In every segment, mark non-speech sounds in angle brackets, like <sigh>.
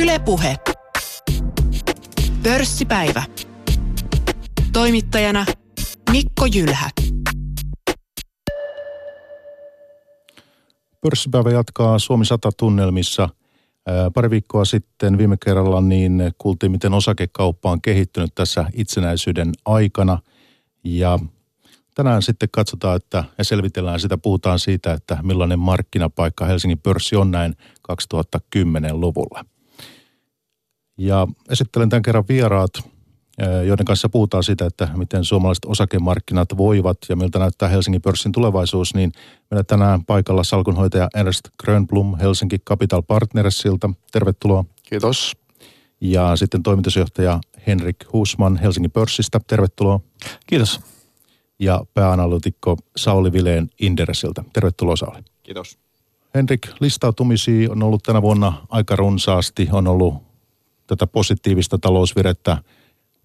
Ylepuhe. Pörssipäivä. Toimittajana Mikko Jylhä. Pörssipäivä jatkaa Suomi 100 tunnelmissa. Pari viikkoa sitten viime kerralla niin kuultiin, miten osakekauppa on kehittynyt tässä itsenäisyyden aikana. Ja tänään sitten katsotaan, että ja selvitellään sitä, puhutaan siitä, että millainen markkinapaikka Helsingin pörssi on näin 2010-luvulla. Ja esittelen tämän kerran vieraat, joiden kanssa puhutaan siitä, että miten suomalaiset osakemarkkinat voivat ja miltä näyttää Helsingin pörssin tulevaisuus, niin meillä tänään paikalla salkunhoitaja Ernst Grönblom Helsinki Capital Partnersilta. Tervetuloa. Kiitos. Ja sitten toimitusjohtaja Henrik Husman Helsingin pörssistä. Tervetuloa. Kiitos. Ja pääanalytikko Sauli Vileen Inderesiltä. Tervetuloa Sauli. Kiitos. Henrik, listautumisia on ollut tänä vuonna aika runsaasti. On ollut tätä positiivista talousvirettä –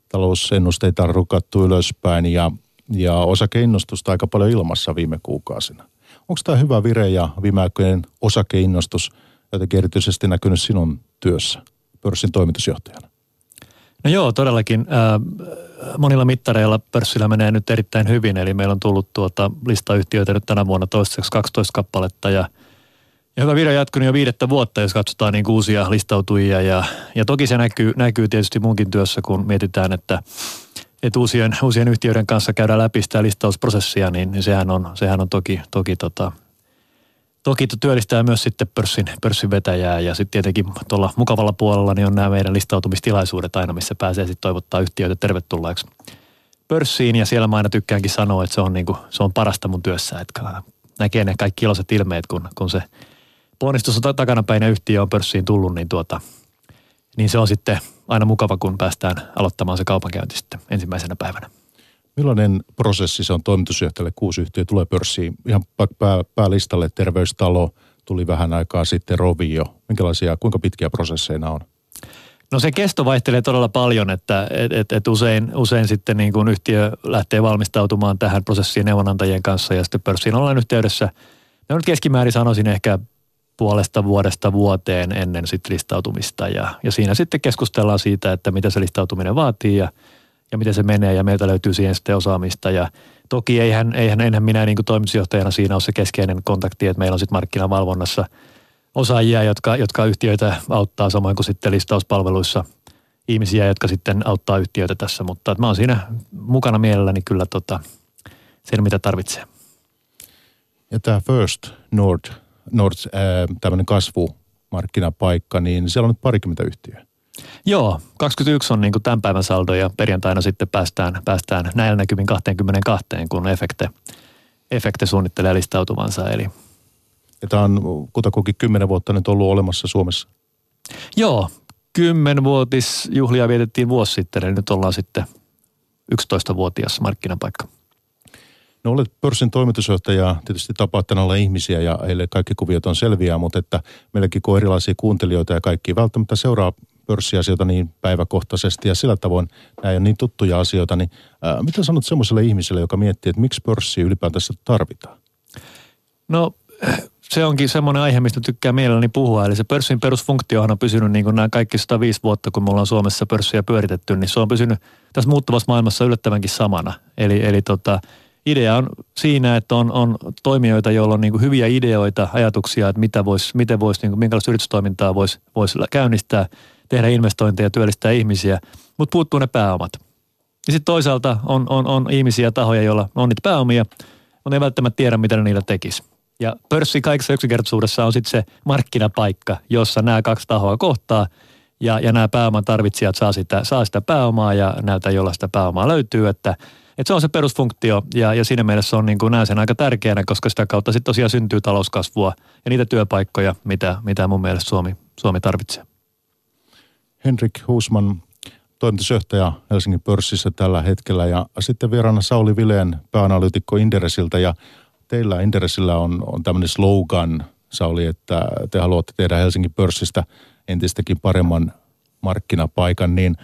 talousennusteita on rukattu ylöspäin ja, ja osakeinnostusta aika paljon ilmassa viime kuukausina. Onko tämä hyvä vire ja viimeaikoinen osakeinnostus jotenkin erityisesti näkynyt sinun työssä pörssin toimitusjohtajana? No joo, todellakin. monilla mittareilla pörssillä menee nyt erittäin hyvin, eli meillä on tullut tuota listayhtiöitä nyt tänä vuonna toistaiseksi 12 kappaletta ja – hyvä video jatkunut jo viidettä vuotta, jos katsotaan niin uusia listautujia. Ja, ja toki se näkyy, näkyy tietysti munkin työssä, kun mietitään, että, että uusien, uusien yhtiöiden kanssa käydään läpi sitä listausprosessia, niin, niin sehän on, sehän on toki, toki tota, Toki työllistää myös sitten pörssin, pörssin vetäjää. Ja sitten tietenkin tuolla mukavalla puolella niin on nämä meidän listautumistilaisuudet aina, missä pääsee sitten toivottaa yhtiöitä tervetulleeksi pörssiin. Ja siellä mä aina tykkäänkin sanoa, että se on, niinku, se on parasta mun työssä, että näkee ne kaikki iloiset ilmeet, kun, kun se ponnistus on takanapäin ja yhtiö on pörssiin tullut, niin, tuota, niin se on sitten aina mukava, kun päästään aloittamaan se kaupankäynti sitten ensimmäisenä päivänä. Millainen prosessi se on toimitusjohtajalle, kuusi yhtiö tulee pörssiin? Ihan pää, päälistalle terveystalo, tuli vähän aikaa sitten Rovio. Minkälaisia, kuinka pitkiä prosesseina on? No se kesto vaihtelee todella paljon, että et, et, et usein, usein sitten niin kuin yhtiö lähtee valmistautumaan tähän prosessiin neuvonantajien kanssa ja sitten pörssiin ollaan yhteydessä. No nyt keskimäärin sanoisin ehkä puolesta vuodesta vuoteen ennen sit listautumista. Ja, ja siinä sitten keskustellaan siitä, että mitä se listautuminen vaatii ja, ja miten se menee. Ja meiltä löytyy siihen sitten osaamista. Ja toki eihän, eihän, eihän minä niin kuin toimitusjohtajana siinä ole se keskeinen kontakti, että meillä on sitten markkinavalvonnassa osaajia, jotka, jotka yhtiöitä auttaa samoin kuin sitten listauspalveluissa ihmisiä, jotka sitten auttaa yhtiöitä tässä, mutta mä oon siinä mukana mielelläni kyllä tota, sen, mitä tarvitsee. Ja tämä First Nord Nord, äh, tämmöinen kasvumarkkinapaikka, niin siellä on nyt parikymmentä yhtiöä. Joo, 21 on niin kuin tämän päivän saldo ja perjantaina sitten päästään, päästään näillä näkymin 22, kun efekte, efekte suunnittelee listautuvansa. Eli. Ja tämä on kutakuinkin 10 vuotta nyt ollut olemassa Suomessa. Joo, kymmenvuotisjuhlia vietettiin vuosi sitten, eli nyt ollaan sitten 11-vuotias markkinapaikka. No olet pörssin toimitusjohtaja, tietysti tapaat tänä olla ihmisiä ja heille kaikki kuviot on selviä, mutta että meilläkin kun erilaisia kuuntelijoita ja kaikki välttämättä seuraa pörssiasioita niin päiväkohtaisesti ja sillä tavoin nämä on niin tuttuja asioita, niin ää, mitä sanot semmoiselle ihmiselle, joka miettii, että miksi pörssi ylipäätänsä tarvitaan? No se onkin semmoinen aihe, mistä tykkää mielelläni puhua. Eli se pörssin perusfunktiohan on pysynyt niin kuin nämä kaikki 105 vuotta, kun me ollaan Suomessa pörssiä pyöritetty, niin se on pysynyt tässä muuttuvassa maailmassa yllättävänkin samana. Eli, eli tota, idea on siinä, että on, on toimijoita, joilla on niin hyviä ideoita, ajatuksia, että mitä vois, miten voisi, niin minkälaista yritystoimintaa voisi vois käynnistää, tehdä investointeja, työllistää ihmisiä, mutta puuttuu ne pääomat. Ja sitten toisaalta on, on, on ihmisiä, tahoja, joilla on niitä pääomia, mutta ei välttämättä tiedä, mitä ne niillä tekisi. Ja pörssi kaikessa yksinkertaisuudessa on sitten se markkinapaikka, jossa nämä kaksi tahoa kohtaa ja, ja nämä pääoman tarvitsijat saa sitä, saa sitä pääomaa ja näitä, jolla sitä pääomaa löytyy, että – et se on se perusfunktio ja, ja siinä mielessä on niin kuin näen sen aika tärkeänä, koska sitä kautta sitten tosiaan syntyy talouskasvua ja niitä työpaikkoja, mitä, mitä mun mielestä Suomi, Suomi tarvitsee. Henrik Husman, toimitusjohtaja Helsingin pörssissä tällä hetkellä ja sitten vieraana Sauli Vileen, pääanalyytikko Inderesiltä ja teillä Inderesillä on, on tämmöinen slogan, Sauli, että te haluatte tehdä Helsingin pörssistä entistäkin paremman markkinapaikan, niin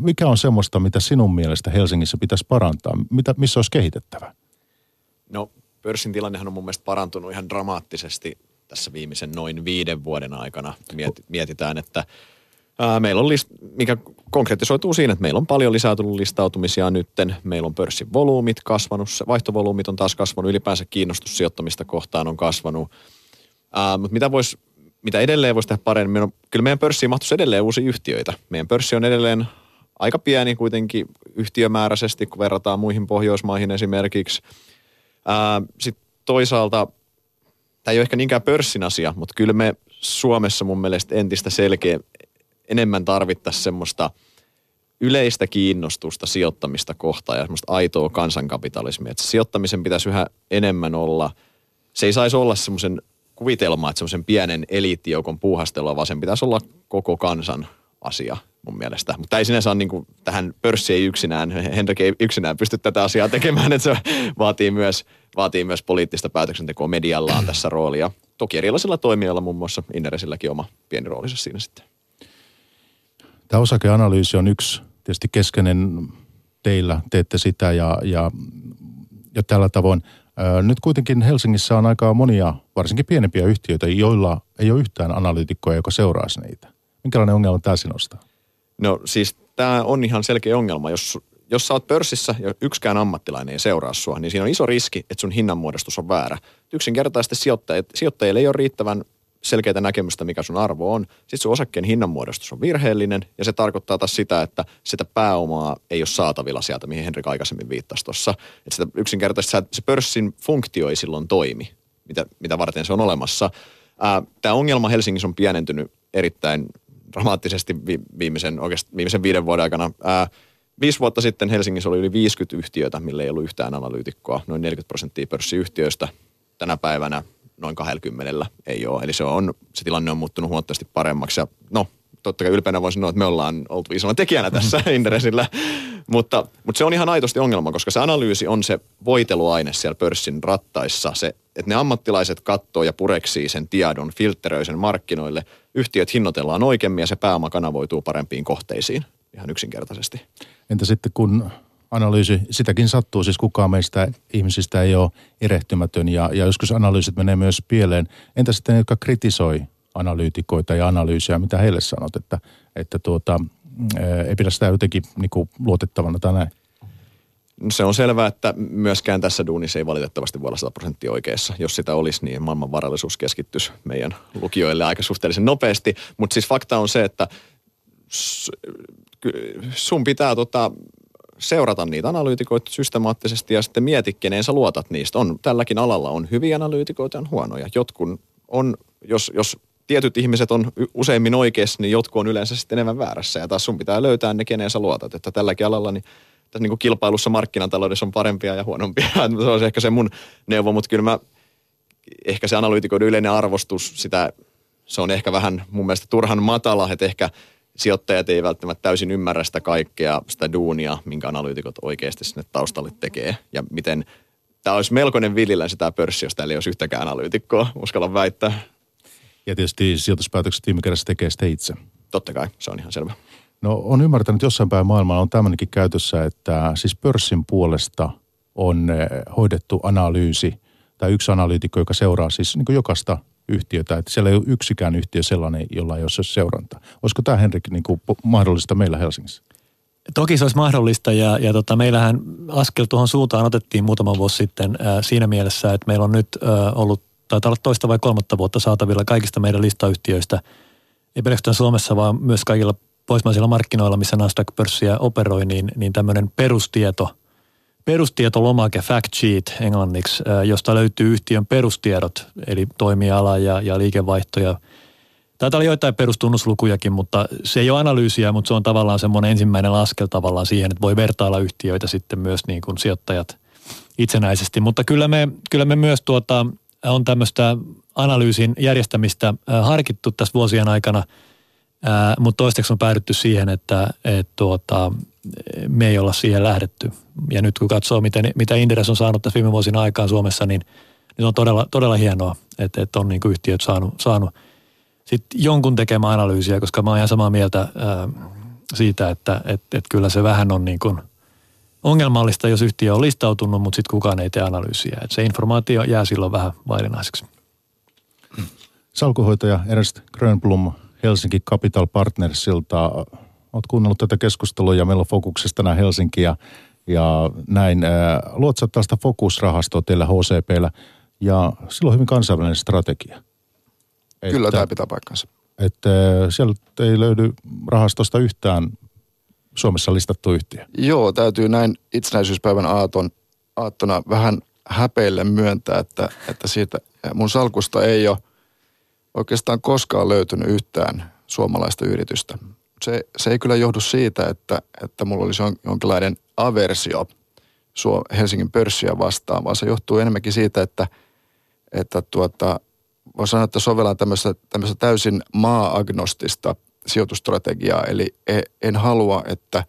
mikä on semmoista, mitä sinun mielestä Helsingissä pitäisi parantaa? Mitä, missä olisi kehitettävä? No pörssin tilannehan on mun mielestä parantunut ihan dramaattisesti tässä viimeisen noin viiden vuoden aikana. Mietitään, että Ää, meillä on, list, mikä konkretisoituu siinä, että meillä on paljon lisää tullut listautumisia nytten. Meillä on pörssin volyymit kasvanut, vaihtovolyymit on taas kasvanut, ylipäänsä kiinnostus sijoittamista kohtaan on kasvanut. Ää, mutta mitä, vois, mitä edelleen voisi tehdä paremmin? On, kyllä meidän pörssiin mahtuisi edelleen uusia yhtiöitä. Meidän pörssi on edelleen aika pieni kuitenkin yhtiömääräisesti, kun verrataan muihin Pohjoismaihin esimerkiksi. Sitten toisaalta, tämä ei ole ehkä niinkään pörssin asia, mutta kyllä me Suomessa mun mielestä entistä selkeä, enemmän tarvittaisiin semmoista yleistä kiinnostusta sijoittamista kohtaan ja semmoista aitoa kansankapitalismia. Että sijoittamisen pitäisi yhä enemmän olla, se ei saisi olla semmoisen kuvitelma, että semmoisen pienen eliittijoukon puuhastelua, vaan sen pitäisi olla koko kansan asia mun mielestä. Mutta ei sinänsä ole niin kuin, tähän pörssi ei yksinään, Henrik ei yksinään pysty tätä asiaa tekemään, <laughs> että se vaatii myös, vaatii myös poliittista päätöksentekoa. Medialla on tässä roolia. Toki erilaisilla toimijoilla, muun muassa Inneresilläkin oma pieni roolinsa siinä sitten. Tämä osakeanalyysi on yksi tietysti keskeinen teillä, teette sitä ja, ja, ja tällä tavoin. Nyt kuitenkin Helsingissä on aika monia, varsinkin pienempiä yhtiöitä, joilla ei ole yhtään analyytikkoa, joka seuraisi niitä. Minkälainen ongelma tämä sinusta? No siis tämä on ihan selkeä ongelma. Jos, jos sä oot pörssissä ja yksikään ammattilainen ei seuraa sua, niin siinä on iso riski, että sun hinnanmuodostus on väärä. Yksinkertaisesti sijoittajille ei ole riittävän selkeää näkemystä, mikä sun arvo on. Sitten sun osakkeen hinnanmuodostus on virheellinen ja se tarkoittaa taas sitä, että sitä pääomaa ei ole saatavilla sieltä, mihin Henrik aikaisemmin viittasi tuossa. Että sitä yksinkertaisesti se pörssin funktio ei silloin toimi, mitä, mitä varten se on olemassa. Tämä ongelma Helsingissä on pienentynyt erittäin dramaattisesti viimeisen, oikeasti viimeisen viiden vuoden aikana. Ää, viisi vuotta sitten Helsingissä oli yli 50 yhtiötä, millä ei ollut yhtään analyytikkoa, noin 40 prosenttia pörssiyhtiöistä. Tänä päivänä noin 20 ei ole. Eli se, on, se tilanne on muuttunut huomattavasti paremmaksi. Ja no, totta kai ylpeänä voin sanoa, että me ollaan oltu isona tekijänä tässä <laughs> Inderesillä. mutta, mutta se on ihan aitosti ongelma, koska se analyysi on se voiteluaine siellä pörssin rattaissa. Se, että ne ammattilaiset katsoo ja pureksii sen tiedon, filtteröi sen markkinoille. Yhtiöt hinnoitellaan oikeammin ja se pääoma kanavoituu parempiin kohteisiin ihan yksinkertaisesti. Entä sitten kun analyysi, sitäkin sattuu, siis kukaan meistä ihmisistä ei ole erehtymätön ja, ja joskus analyysit menee myös pieleen. Entä sitten ne, jotka kritisoi analyytikoita ja analyysiä, mitä heille sanot, että, että tuota, ei pidä sitä jotenkin niin kuin luotettavana tai näin? Se on selvää, että myöskään tässä duunissa ei valitettavasti voi olla 100 prosenttia oikeassa. Jos sitä olisi, niin maailman varallisuus keskittyisi meidän lukijoille aika suhteellisen nopeasti. Mutta siis fakta on se, että sun pitää tota, seurata niitä analyytikoita systemaattisesti ja sitten mieti, keneen sä luotat niistä. On, tälläkin alalla on hyviä analyytikoita ja on huonoja. Jotkun on, jos, jos tietyt ihmiset on useimmin oikeassa, niin jotkut on yleensä sitten enemmän väärässä. Ja taas sun pitää löytää ne, keneen sä luotat. Että tälläkin alalla niin tässä niin kuin kilpailussa markkinataloudessa on parempia ja huonompia. <laughs> se on ehkä se mun neuvo, mutta kyllä mä, ehkä se analyytikoiden yleinen arvostus, sitä, se on ehkä vähän mun mielestä turhan matala, että ehkä sijoittajat ei välttämättä täysin ymmärrä sitä kaikkea, sitä duunia, minkä analyytikot oikeasti sinne taustalle tekee. Ja miten tämä olisi melkoinen vilillä sitä pörssi, jos täällä ei olisi yhtäkään analyytikkoa, uskallan väittää. Ja tietysti sijoituspäätökset viime kädessä tekee sitä itse. Totta kai, se on ihan selvä. No on ymmärtänyt, että jossain päin maailmalla on tämmöinenkin käytössä, että siis pörssin puolesta on eh, hoidettu analyysi tai yksi analyytikko, joka seuraa siis niin jokaista yhtiötä, että siellä ei ole yksikään yhtiö sellainen, jolla ei ole seuranta. Olisiko tämä Henrik niin kuin mahdollista meillä Helsingissä? Toki se olisi mahdollista ja, ja tota, meillähän askel tuohon suuntaan otettiin muutama vuosi sitten ää, siinä mielessä, että meillä on nyt ää, ollut, taitaa olla toista vai kolmatta vuotta saatavilla kaikista meidän listayhtiöistä, ei pelkästään Suomessa, vaan myös kaikilla pohjoismaisilla markkinoilla, missä Nasdaq-pörssiä operoi, niin, niin tämmöinen perustieto, perustietolomake, fact sheet englanniksi, josta löytyy yhtiön perustiedot, eli toimiala ja, ja liikevaihto ja olla joitain perustunnuslukujakin, mutta se ei ole analyysiä, mutta se on tavallaan semmoinen ensimmäinen askel tavallaan siihen, että voi vertailla yhtiöitä sitten myös niin kuin sijoittajat itsenäisesti. Mutta kyllä me, kyllä me myös tuota, on tämmöistä analyysin järjestämistä harkittu tässä vuosien aikana – mutta toistaiseksi on päädytty siihen, että et, tuota, me ei olla siihen lähdetty. Ja nyt kun katsoo, miten, mitä Inderes on saanut tässä viime vuosina aikaan Suomessa, niin, niin on todella, todella hienoa, että, että on niin kuin yhtiöt saanut, saanut sit jonkun tekemään analyysiä, koska mä oon ihan samaa mieltä ää, siitä, että et, et kyllä se vähän on niin kuin ongelmallista, jos yhtiö on listautunut, mutta sitten kukaan ei tee analyysiä. Et se informaatio jää silloin vähän vailinaiseksi. Salkuhoitaja Ernst Grönblom Helsinki Capital Partnersilta. Olet kuunnellut tätä keskustelua ja meillä on fokuksesta nämä Helsinki ja, ja näin. Luotsat tällaista fokusrahastoa teillä HCPllä ja sillä on hyvin kansainvälinen strategia. Kyllä tämä pitää paikkansa. Että siellä ei löydy rahastosta yhtään Suomessa listattu yhtiö. Joo, täytyy näin itsenäisyyspäivän aaton, aattona vähän häpeille myöntää, että, että siitä mun salkusta ei ole oikeastaan koskaan löytynyt yhtään suomalaista yritystä. Se, se ei kyllä johdu siitä, että, että mulla olisi jonkinlainen aversio Helsingin pörssiä vastaan, vaan se johtuu enemmänkin siitä, että, että tuota, voin sanoa, että sovellan tämmöistä, tämmöistä täysin maa-agnostista sijoitustrategiaa. Eli e, en halua, että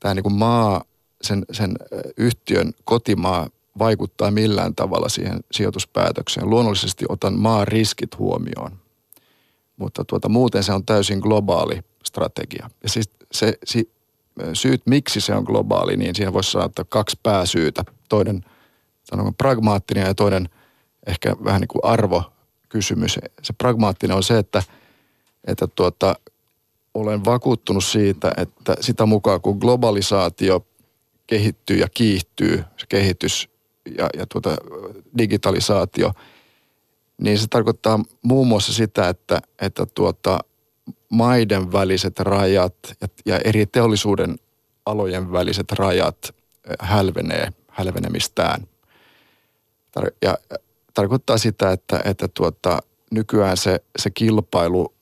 tämä niin kuin maa, sen, sen yhtiön kotimaa vaikuttaa millään tavalla siihen sijoituspäätökseen. Luonnollisesti otan maan riskit huomioon, mutta tuota, muuten se on täysin globaali strategia. Ja siis se, se syyt, miksi se on globaali, niin siihen voisi sanoa, että kaksi pääsyytä. Toinen sanon, pragmaattinen ja toinen ehkä vähän niin kuin arvokysymys. Se pragmaattinen on se, että, että tuota, olen vakuuttunut siitä, että sitä mukaan kun globalisaatio kehittyy ja kiihtyy, se kehitys ja, ja tuota, digitalisaatio, niin se tarkoittaa muun muassa sitä, että, että tuota, maiden väliset rajat ja, ja eri teollisuuden alojen väliset rajat eh, hälvenee hälvenemistään. Tar- ja tarkoittaa sitä, että, että tuota, nykyään se, se kilpailu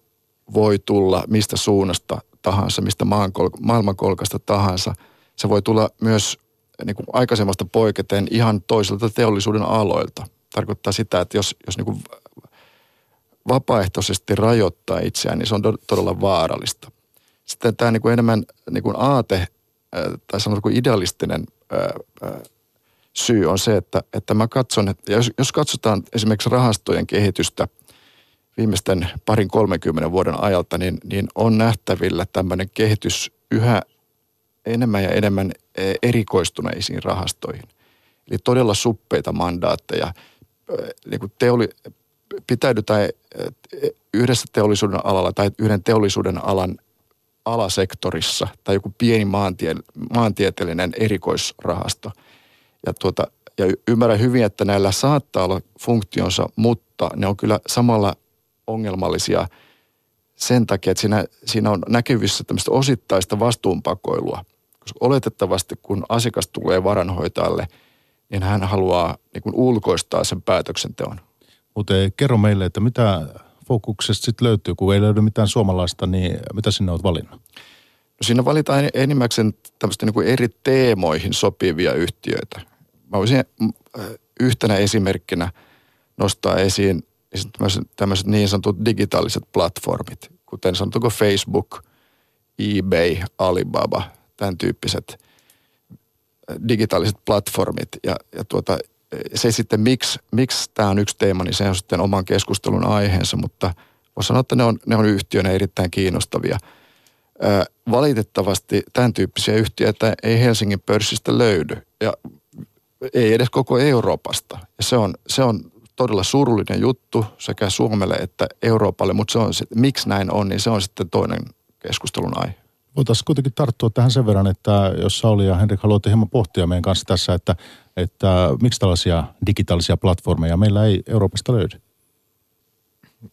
voi tulla mistä suunnasta tahansa, mistä maankol- maailmankolkasta tahansa. Se voi tulla myös niin kuin aikaisemmasta poiketen ihan toiselta teollisuuden aloilta. Tarkoittaa sitä, että jos, jos niin kuin vapaaehtoisesti rajoittaa itseään, niin se on todella vaarallista. Sitten tämä niin kuin enemmän niin kuin aate tai sanotko idealistinen syy on se, että, että mä katson, että jos, jos katsotaan esimerkiksi rahastojen kehitystä viimeisten parin 30 vuoden ajalta, niin, niin on nähtävillä tämmöinen kehitys yhä enemmän ja enemmän erikoistuneisiin rahastoihin. Eli todella suppeita mandaatteja. Niin kuin teoli, pitäydytään yhdessä teollisuuden alalla tai yhden teollisuuden alan alasektorissa tai joku pieni maantie, maantieteellinen erikoisrahasto. Ja, tuota, ja ymmärrän hyvin, että näillä saattaa olla funktionsa, mutta ne on kyllä samalla ongelmallisia sen takia, että siinä, siinä on näkyvissä tämmöistä osittaista vastuunpakoilua – koska oletettavasti kun asiakas tulee varanhoitajalle, niin hän haluaa niin kuin ulkoistaa sen päätöksenteon. Mutta kerro meille, että mitä fokuksesta sitten löytyy, kun ei löydy mitään suomalaista, niin mitä sinne olet valinnut? No siinä valitaan enimmäkseen tämmöistä niin kuin eri teemoihin sopivia yhtiöitä. Mä voisin äh, yhtenä esimerkkinä nostaa esiin tämmöiset, niin sanotut digitaaliset platformit, kuten sanotaanko Facebook, eBay, Alibaba – tämän tyyppiset digitaaliset platformit. Ja, ja tuota, se sitten, miksi, miksi tämä on yksi teema, niin se on sitten oman keskustelun aiheensa, mutta voisi sanoa, että ne on, ne on yhtiönä erittäin kiinnostavia. Valitettavasti tämän tyyppisiä yhtiöitä ei Helsingin pörssistä löydy ja ei edes koko Euroopasta. Ja se on, se on todella surullinen juttu sekä Suomelle että Euroopalle, mutta se on, miksi näin on, niin se on sitten toinen keskustelun aihe. Voitaisiin kuitenkin tarttua tähän sen verran, että jos Sauli ja Henrik haluatte hieman pohtia meidän kanssa tässä, että, että miksi tällaisia digitaalisia platformeja meillä ei Euroopasta löydy?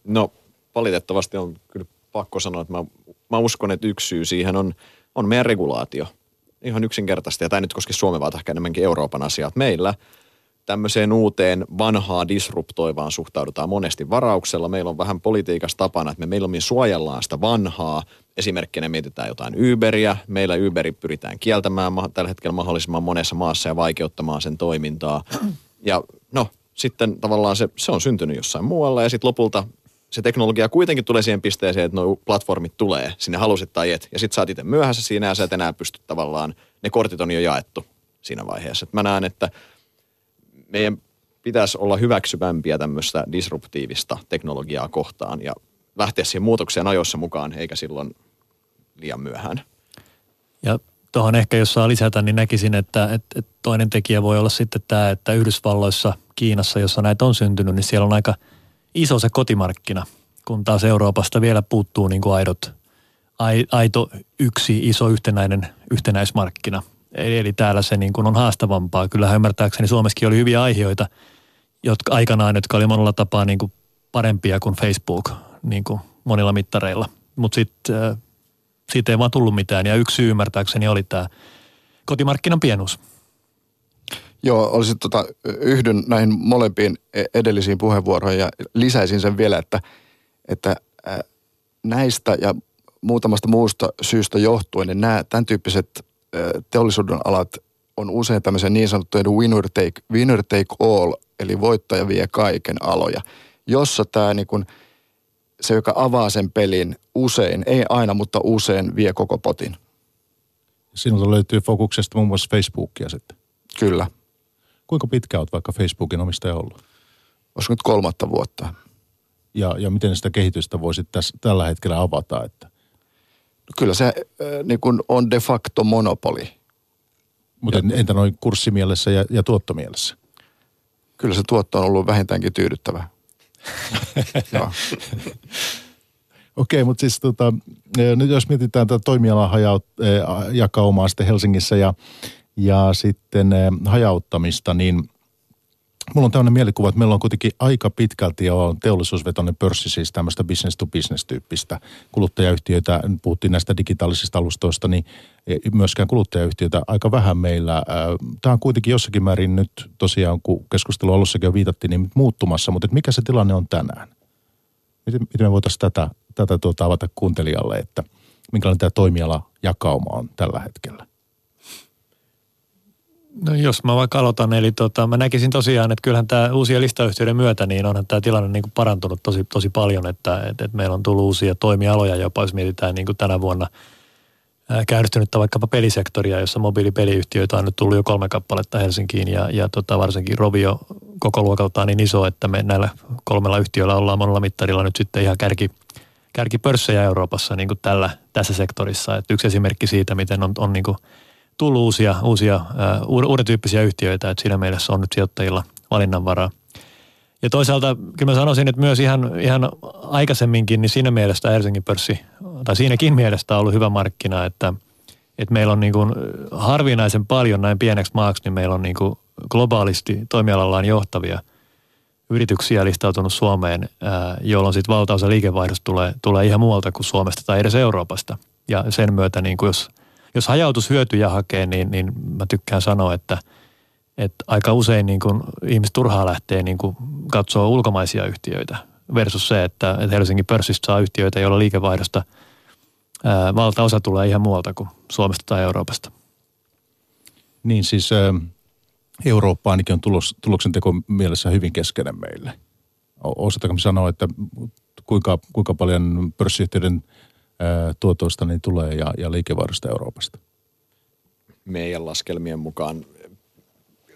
No valitettavasti on kyllä pakko sanoa, että mä, mä uskon, että yksi syy siihen on, on meidän regulaatio. Ihan yksinkertaisesti, ja tämä nyt koski Suomen vaan ehkä enemmänkin Euroopan asiaa. Meillä tämmöiseen uuteen vanhaa disruptoivaan suhtaudutaan monesti varauksella. Meillä on vähän politiikassa tapana, että me mieluummin suojellaan sitä vanhaa. Esimerkkinä mietitään jotain Uberia. Meillä Uberi pyritään kieltämään tällä hetkellä mahdollisimman monessa maassa ja vaikeuttamaan sen toimintaa. Ja no, sitten tavallaan se, se on syntynyt jossain muualla ja sitten lopulta se teknologia kuitenkin tulee siihen pisteeseen, että nuo platformit tulee sinne halusit tai et. Ja sitten sä oot itse myöhässä siinä ja sä et enää pysty tavallaan, ne kortit on jo jaettu siinä vaiheessa. Et mä näen, että – meidän pitäisi olla hyväksyvämpiä tämmöistä disruptiivista teknologiaa kohtaan ja lähteä siihen muutokseen ajoissa mukaan, eikä silloin liian myöhään. Ja tuohon ehkä, jos saa lisätä, niin näkisin, että, että, että toinen tekijä voi olla sitten tämä, että Yhdysvalloissa, Kiinassa, jossa näitä on syntynyt, niin siellä on aika iso se kotimarkkina. kun taas Euroopasta vielä puuttuu niin kuin aidot, aito yksi iso yhtenäinen yhtenäismarkkina. Eli, eli täällä se niin kuin on haastavampaa. Kyllähän ymmärtääkseni Suomessakin oli hyviä aiheita, jotka aikanaan, jotka oli monella tapaa niin kuin parempia kuin Facebook niin kuin monilla mittareilla. Mutta sitten äh, siitä ei vaan tullut mitään ja yksi syy ymmärtääkseni oli tämä kotimarkkinan pienuus. Joo, olisin tota, yhdyn näihin molempiin e- edellisiin puheenvuoroihin ja lisäisin sen vielä, että, että näistä ja muutamasta muusta syystä johtuen, niin nämä tämän tyyppiset teollisuuden alat on usein tämmöisen niin sanottujen winner take, winner take all, eli voittaja vie kaiken aloja, jossa tämä niin kuin, se, joka avaa sen pelin usein, ei aina, mutta usein vie koko potin. Sinulta löytyy fokuksesta muun muassa Facebookia sitten. Kyllä. Kuinka pitkä olet vaikka Facebookin omistaja ollut? Olisiko nyt kolmatta vuotta. Ja, ja miten sitä kehitystä voisit tässä, tällä hetkellä avata? Että? Kyllä se äh, niin kuin on de facto monopoli. Mutta entä noin kurssimielessä ja, ja tuottomielessä? Kyllä se tuotto on ollut vähintäänkin tyydyttävä. <laughs> Okei, okay, mutta siis tota, nyt jos mietitään tätä toimialan hajaut, jakaumaa sitten Helsingissä ja, ja sitten hajauttamista, niin Mulla on tämmöinen mielikuva, että meillä on kuitenkin aika pitkälti jo teollisuusvetoinen pörssi, siis tämmöistä business to business tyyppistä kuluttajayhtiöitä. Puhuttiin näistä digitaalisista alustoista, niin myöskään kuluttajayhtiöitä aika vähän meillä. Tämä on kuitenkin jossakin määrin nyt tosiaan, kun keskustelu alussakin jo viitattiin, niin muuttumassa, mutta mikä se tilanne on tänään? Miten, miten me voitaisiin tätä, tätä tuota avata kuuntelijalle, että minkälainen tämä toimiala jakauma on tällä hetkellä? No jos mä vaikka aloitan, eli tota, mä näkisin tosiaan, että kyllähän tämä uusien listayhtiöiden myötä, niin onhan tämä tilanne niin kuin parantunut tosi, tosi paljon, että, että, että meillä on tullut uusia toimialoja jopa, jos mietitään niin kuin tänä vuonna käynnistynyttä vaikkapa pelisektoria, jossa mobiilipeliyhtiöitä on nyt tullut jo kolme kappaletta Helsinkiin ja, ja tota, varsinkin Rovio koko luokaltaan niin iso, että me näillä kolmella yhtiöllä ollaan monella mittarilla nyt sitten ihan kärki, kärkipörssejä Euroopassa niin kuin tällä, tässä sektorissa. Et yksi esimerkki siitä, miten on, on niin kuin tullut uusia, uusia uh, uuden tyyppisiä yhtiöitä, että siinä mielessä on nyt sijoittajilla valinnanvaraa. Ja toisaalta kyllä mä sanoisin, että myös ihan, ihan aikaisemminkin, niin siinä mielessä Helsingin pörssi, tai siinäkin mielessä on ollut hyvä markkina, että, että meillä on niin kuin harvinaisen paljon näin pieneksi maaksi, niin meillä on niin kuin globaalisti toimialallaan johtavia yrityksiä listautunut Suomeen, jolloin sitten valtaosa liikevaihdosta tulee, tulee ihan muualta kuin Suomesta tai edes Euroopasta. Ja sen myötä, niin kuin jos – jos hajautushyötyjä hakee, niin, niin mä tykkään sanoa, että, että aika usein niin kun ihmiset turhaa lähtee niin kun katsoa ulkomaisia yhtiöitä versus se, että, että Helsingin pörssistä saa yhtiöitä, joilla liikevaihdosta ää, valtaosa tulee ihan muualta kuin Suomesta tai Euroopasta. Niin siis ä, Eurooppa ainakin on tulos, tuloksenteko mielessä hyvin keskeinen meille. Osataanko sanoa, että kuinka, kuinka paljon pörssiyhtiöiden – tuotoista niin tulee ja, ja liikevaihdosta Euroopasta? Meidän laskelmien mukaan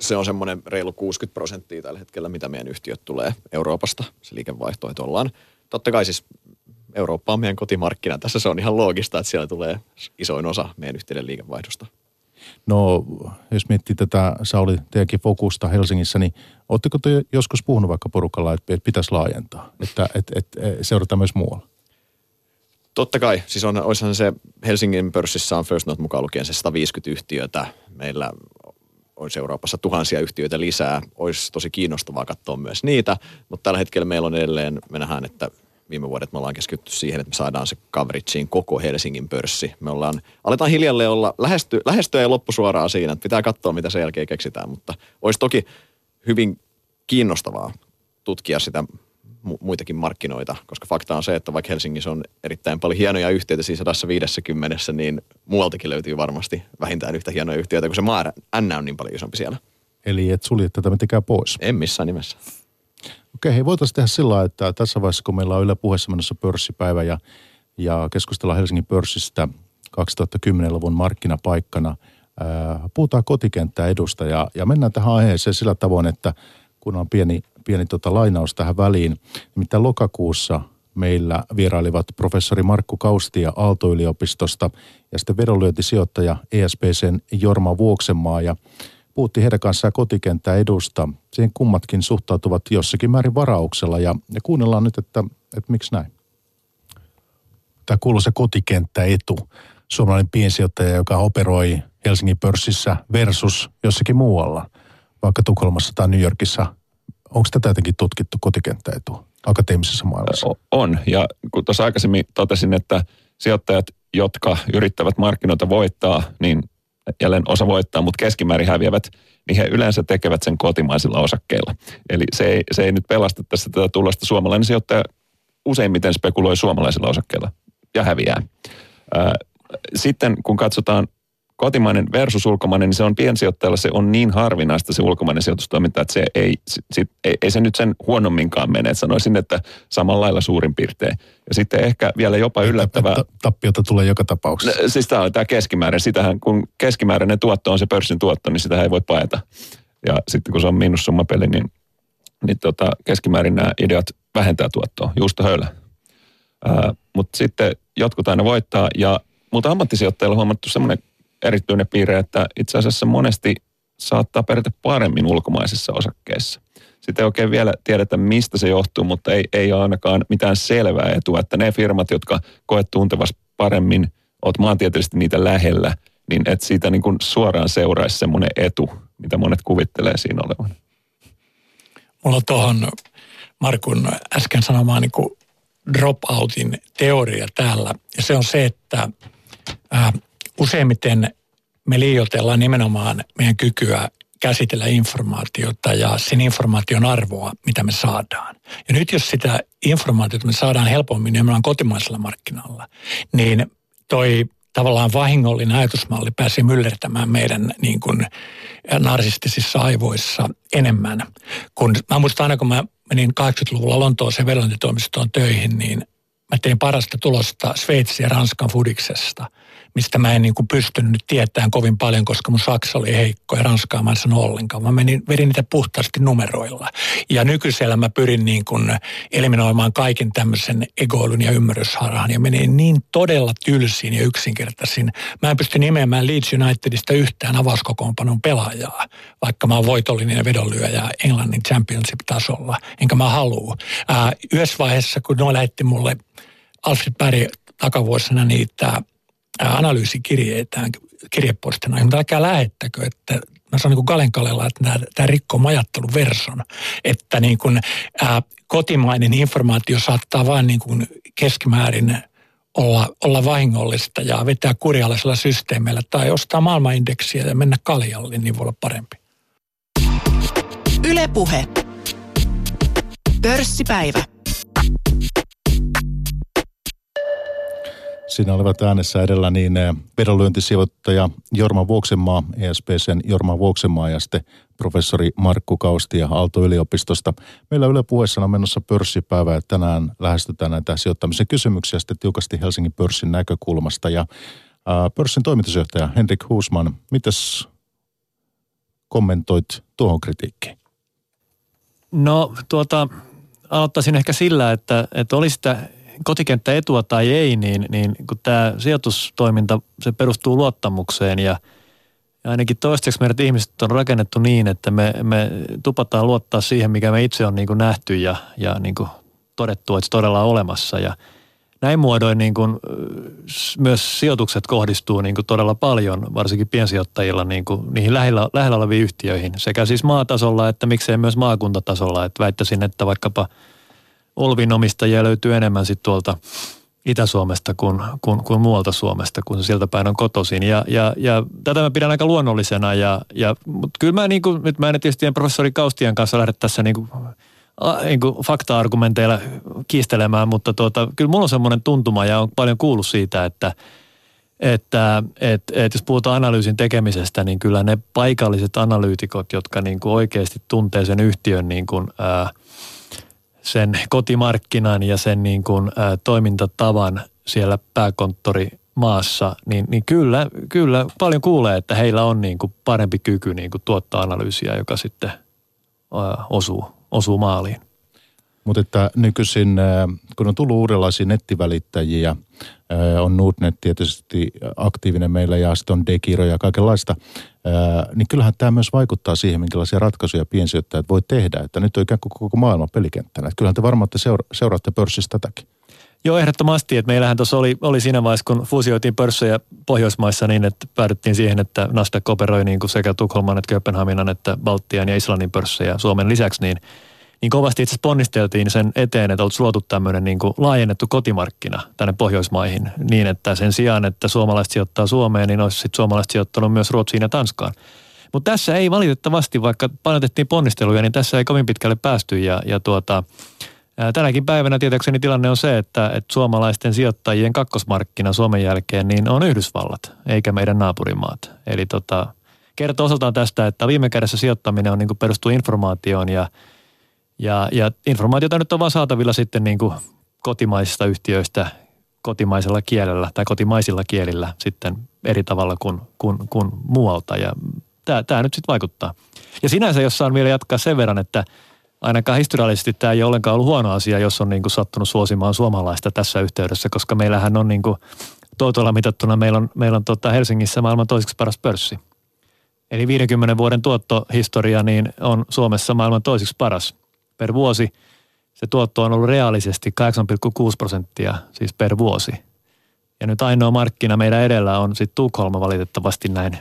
se on semmoinen reilu 60 prosenttia tällä hetkellä, mitä meidän yhtiöt tulee Euroopasta, se liikevaihto, että ollaan. Totta kai siis Eurooppa on meidän kotimarkkina. Tässä se on ihan loogista, että siellä tulee isoin osa meidän yhtiöiden liikevaihdosta. No, jos miettii tätä Sauli teidänkin fokusta Helsingissä, niin oletteko te joskus puhunut vaikka porukalla, että pitäisi laajentaa, että, että, että seurataan myös muualla? Totta kai, siis on, olisihan se Helsingin pörssissä on First Note mukaan lukien se 150 yhtiötä. Meillä olisi Euroopassa tuhansia yhtiöitä lisää. Olisi tosi kiinnostavaa katsoa myös niitä, mutta tällä hetkellä meillä on edelleen, me nähdään, että viime vuodet me ollaan keskitty siihen, että me saadaan se coverageen koko Helsingin pörssi. Me ollaan, aletaan hiljalleen olla, lähesty, lähestyä ja loppusuoraan siinä, että pitää katsoa, mitä sen jälkeen keksitään, mutta olisi toki hyvin kiinnostavaa tutkia sitä muitakin markkinoita, koska fakta on se, että vaikka Helsingissä on erittäin paljon hienoja yhtiöitä, siis 150, niin muualtakin löytyy varmasti vähintään yhtä hienoja yhtiöitä, kun se maa N on niin paljon isompi siellä. Eli et sulje tätä mitenkään pois? En missään nimessä. Okei, hei voitaisiin tehdä sillä että tässä vaiheessa, kun meillä on Yle puheessa menossa pörssipäivä ja, ja keskustellaan Helsingin pörssistä 2010-luvun markkinapaikkana, ää, puhutaan kotikenttää edusta ja, ja mennään tähän aiheeseen sillä tavoin, että kun on pieni pieni tota lainaus tähän väliin. Nimittäin lokakuussa meillä vierailivat professori Markku Kaustia Aalto-yliopistosta ja sitten vedonlyöntisijoittaja ESPCn Jorma Vuoksenmaa ja puhuttiin heidän kanssaan kotikenttää edusta. Siihen kummatkin suhtautuvat jossakin määrin varauksella ja, ja kuunnellaan nyt, että, että miksi näin. tämä kuuluu se kotikenttäetu. Suomalainen piensijoittaja, joka operoi Helsingin pörssissä versus jossakin muualla, vaikka Tukholmassa tai New Yorkissa. Onko tätä jotenkin tutkittu kotikenttäetu akateemisessa maailmassa? On, ja kun tuossa aikaisemmin totesin, että sijoittajat, jotka yrittävät markkinoita voittaa, niin jälleen osa voittaa, mutta keskimäärin häviävät, niin he yleensä tekevät sen kotimaisilla osakkeilla. Eli se ei, se ei nyt pelasta tässä tätä tulosta. Suomalainen sijoittaja useimmiten spekuloi suomalaisilla osakkeilla ja häviää. Sitten kun katsotaan kotimainen versus ulkomainen, niin se on piensijoittajalle, se on niin harvinaista se ulkomainen sijoitustoiminta, että se ei, sit, ei, ei se nyt sen huonomminkaan mene. Et sanoisin, että samalla lailla suurin piirtein. Ja sitten ehkä vielä jopa yllättävää... Tappiota tulee joka tapauksessa. Siis tämä on tämä keskimääräinen. Sitähän, kun keskimääräinen tuotto on se pörssin tuotto, niin sitä ei voi paeta. Ja sitten kun se on miinussummapeli, niin, niin tota, keskimäärin nämä ideat vähentää tuottoa. Juusto höylä. Mutta sitten jotkut aina voittaa ja mutta ammattisijoittajilla on huomattu semmoinen erityinen piirre, että itse asiassa monesti saattaa pärjätä paremmin ulkomaisissa osakkeissa. Sitten ei oikein vielä tiedetä, mistä se johtuu, mutta ei, ei ole ainakaan mitään selvää etua, että ne firmat, jotka koet tuntevasti paremmin, oot maantieteellisesti niitä lähellä, niin että siitä niin kuin suoraan seuraisi semmoinen etu, mitä monet kuvittelee siinä olevan. Mulla on tuohon Markun äsken sanomaan niin dropoutin teoria täällä. Ja se on se, että ää, useimmiten me liioitellaan nimenomaan meidän kykyä käsitellä informaatiota ja sen informaation arvoa, mitä me saadaan. Ja nyt jos sitä informaatiota me saadaan helpommin nimenomaan kotimaisella markkinalla, niin toi tavallaan vahingollinen ajatusmalli pääsee myllertämään meidän niin kuin narsistisissa aivoissa enemmän. Kun, mä muistan aina, kun mä menin 80-luvulla Lontooseen verontitoimistoon töihin, niin mä tein parasta tulosta Sveitsin ja Ranskan fudiksesta – mistä mä en niin kuin pystynyt tietämään kovin paljon, koska mun saksa oli heikko ja ranskaa mä en sano ollenkaan. Mä menin, vedin niitä puhtaasti numeroilla. Ja nykyisellä mä pyrin niin kuin eliminoimaan kaiken tämmöisen egoilun ja ymmärrysharhan ja menin niin todella tylsiin ja yksinkertaisiin. Mä en pysty nimeämään Leeds Unitedista yhtään avauskokoonpanon pelaajaa, vaikka mä oon voitollinen vedonlyöjä Englannin championship-tasolla, enkä mä halua. Ää, yhdessä vaiheessa, kun ne lähetti mulle Alfred Berg takavuosina niitä analyysikirjeitään kirjepostina, mutta älkää lähettäkö, että mä sanon niin Galen Kalella, että tämä, tämä rikkoo majattelun verson, että niin kuin, ää, kotimainen informaatio saattaa vain niin kuin keskimäärin olla, olla vahingollista ja vetää kurjalaisella systeemillä tai ostaa maailmanindeksiä ja mennä kaljalle, niin voi olla parempi. Ylepuhe. Pörssipäivä. Siinä olivat äänessä edellä niin eh, vedonlyöntisijoittaja Jorma Vuoksenmaa, ESPCn Jorma Vuoksenmaa ja sitten professori Markku Kaustia Aalto-yliopistosta. Meillä Yle puheessa on menossa pörssipäivä ja tänään lähestytään näitä sijoittamisen kysymyksiä sitten tiukasti Helsingin pörssin näkökulmasta. Ja pörssin toimitusjohtaja Henrik Huusman, mitäs kommentoit tuohon kritiikkiin? No tuota, aloittaisin ehkä sillä, että, että olisi sitä kotikenttä etua tai ei, niin, niin kun tämä sijoitustoiminta, se perustuu luottamukseen ja, ja ainakin toistaiseksi meidät ihmiset on rakennettu niin, että me, me tupataan luottaa siihen, mikä me itse on niin kuin nähty ja, ja niin kuin todettu, että se todella on olemassa ja näin muodoin niin kuin, myös sijoitukset kohdistuu niin kuin todella paljon, varsinkin piensijoittajilla niin kuin niihin lähellä, lähellä oleviin yhtiöihin, sekä siis maatasolla että miksei myös maakuntatasolla. Että väittäisin, että vaikkapa – Olvin löytyy enemmän sitten tuolta Itä-Suomesta kuin, kuin, kuin muualta Suomesta, kun se sieltä päin on kotoisin. Ja, ja, ja tätä mä pidän aika luonnollisena. Ja, ja, mutta kyllä mä, niin kuin, nyt mä en tietysti professori Kaustian kanssa lähde tässä niin kuin, niin kuin fakta-argumenteilla kiistelemään, mutta tuota, kyllä mulla on semmoinen tuntuma ja on paljon kuullut siitä, että että et, et jos puhutaan analyysin tekemisestä, niin kyllä ne paikalliset analyytikot, jotka niin kuin oikeasti tuntee sen yhtiön niin kuin, ää, sen kotimarkkinan ja sen niin kuin, ä, toimintatavan siellä pääkonttori maassa, niin, niin kyllä, kyllä paljon kuulee, että heillä on niin kuin parempi kyky niin kuin tuottaa analyysiä, joka sitten ä, osuu, osuu maaliin. Mutta että nykyisin, kun on tullut uudenlaisia nettivälittäjiä, on Nordnet tietysti aktiivinen meillä ja sitten on Dekiro ja kaikenlaista, niin kyllähän tämä myös vaikuttaa siihen, minkälaisia ratkaisuja piensijoittajat voi tehdä. Että nyt on ikään kuin koko maailman pelikenttänä. Että kyllähän te varmaan te seura- seuraatte pörssistä tätäkin. Joo, ehdottomasti. Että meillähän tuossa oli, oli siinä vaiheessa, kun fuusioitiin pörssejä Pohjoismaissa niin, että päädyttiin siihen, että Nasdaq operoi niin kuin sekä Tukholman että Kööpenhaminan että Baltian ja Islannin pörssejä Suomen lisäksi, niin, niin kovasti itse ponnisteltiin sen eteen, että oltaisiin luotu tämmöinen niin kuin laajennettu kotimarkkina tänne Pohjoismaihin niin, että sen sijaan, että suomalaiset sijoittaa Suomeen, niin olisi sitten suomalaiset sijoittanut myös Ruotsiin ja Tanskaan. Mutta tässä ei valitettavasti, vaikka painotettiin ponnisteluja, niin tässä ei kovin pitkälle päästy ja, ja tuota, Tänäkin päivänä tietääkseni tilanne on se, että, että suomalaisten sijoittajien kakkosmarkkina Suomen jälkeen niin on Yhdysvallat, eikä meidän naapurimaat. Eli tota, kertoo osaltaan tästä, että viime kädessä sijoittaminen on niin perustuu informaatioon ja, ja, ja informaatiota nyt on vaan saatavilla sitten niin kuin kotimaisista yhtiöistä kotimaisella kielellä tai kotimaisilla kielillä sitten eri tavalla kuin, kuin, kuin muualta ja tämä, tämä nyt sitten vaikuttaa. Ja sinänsä, jos saan vielä jatkaa sen verran, että – ainakaan historiallisesti tämä ei ole ollenkaan ollut huono asia, jos on niin kuin sattunut suosimaan suomalaista tässä yhteydessä, koska meillähän on niin kuin tuotolla mitattuna, meillä on, meillä on tota Helsingissä maailman toiseksi paras pörssi. Eli 50 vuoden tuottohistoria niin on Suomessa maailman toiseksi paras per vuosi. Se tuotto on ollut reaalisesti 8,6 prosenttia siis per vuosi – ja nyt ainoa markkina meidän edellä on sitten Tukholma valitettavasti näin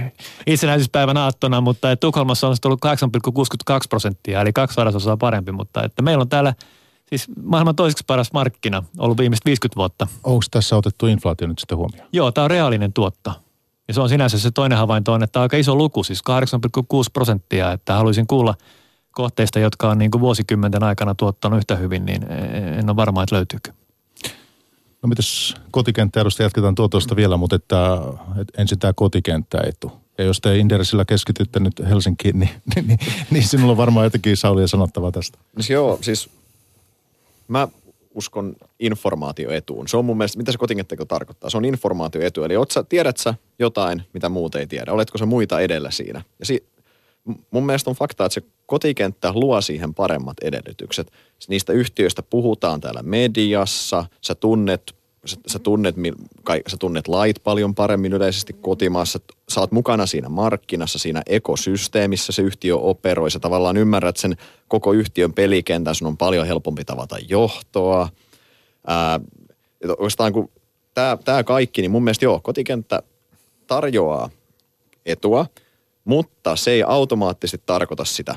<laughs> itsenäisyyspäivän aattona, mutta Tukholmassa on ollut 8,62 prosenttia, eli kaksi varasosaa parempi, mutta että meillä on täällä siis maailman toiseksi paras markkina ollut viimeiset 50 vuotta. Onko tässä otettu inflaatio nyt sitten huomioon? Joo, tämä on reaalinen tuotto. Ja se on sinänsä se toinen havainto on, että aika iso luku, siis 8,6 prosenttia, että haluaisin kuulla kohteista, jotka on niin kuin vuosikymmenten aikana tuottanut yhtä hyvin, niin en ole varma, että löytyykö. No mitäs kotikenttäedusta jatketaan tuotosta vielä, mutta että, että ensin tämä kotikenttäetu. Ja jos te Inderesillä keskitytte nyt Helsinkiin, niin, <laughs> niin, niin, niin sinulla on varmaan jotenkin Sauli sanottavaa tästä. Siis joo, siis mä uskon informaatioetuun. Se on mun mielestä, mitä se kotikenttäkö tarkoittaa? Se on informaatioetu. Eli oot sä, tiedät sä jotain, mitä muut ei tiedä? Oletko sä muita edellä siinä? Ja si, mun mielestä on fakta, että se kotikenttä luo siihen paremmat edellytykset. Niistä yhtiöistä puhutaan täällä mediassa, sä tunnet, sä, sä, tunnet, sä tunnet lait paljon paremmin yleisesti kotimaassa, sä oot mukana siinä markkinassa, siinä ekosysteemissä se yhtiö operoi, sä tavallaan ymmärrät sen koko yhtiön pelikentän, sun on paljon helpompi tavata johtoa. Ää, oikeastaan kun tämä kaikki, niin mun mielestä joo, kotikenttä tarjoaa etua – mutta se ei automaattisesti tarkoita sitä,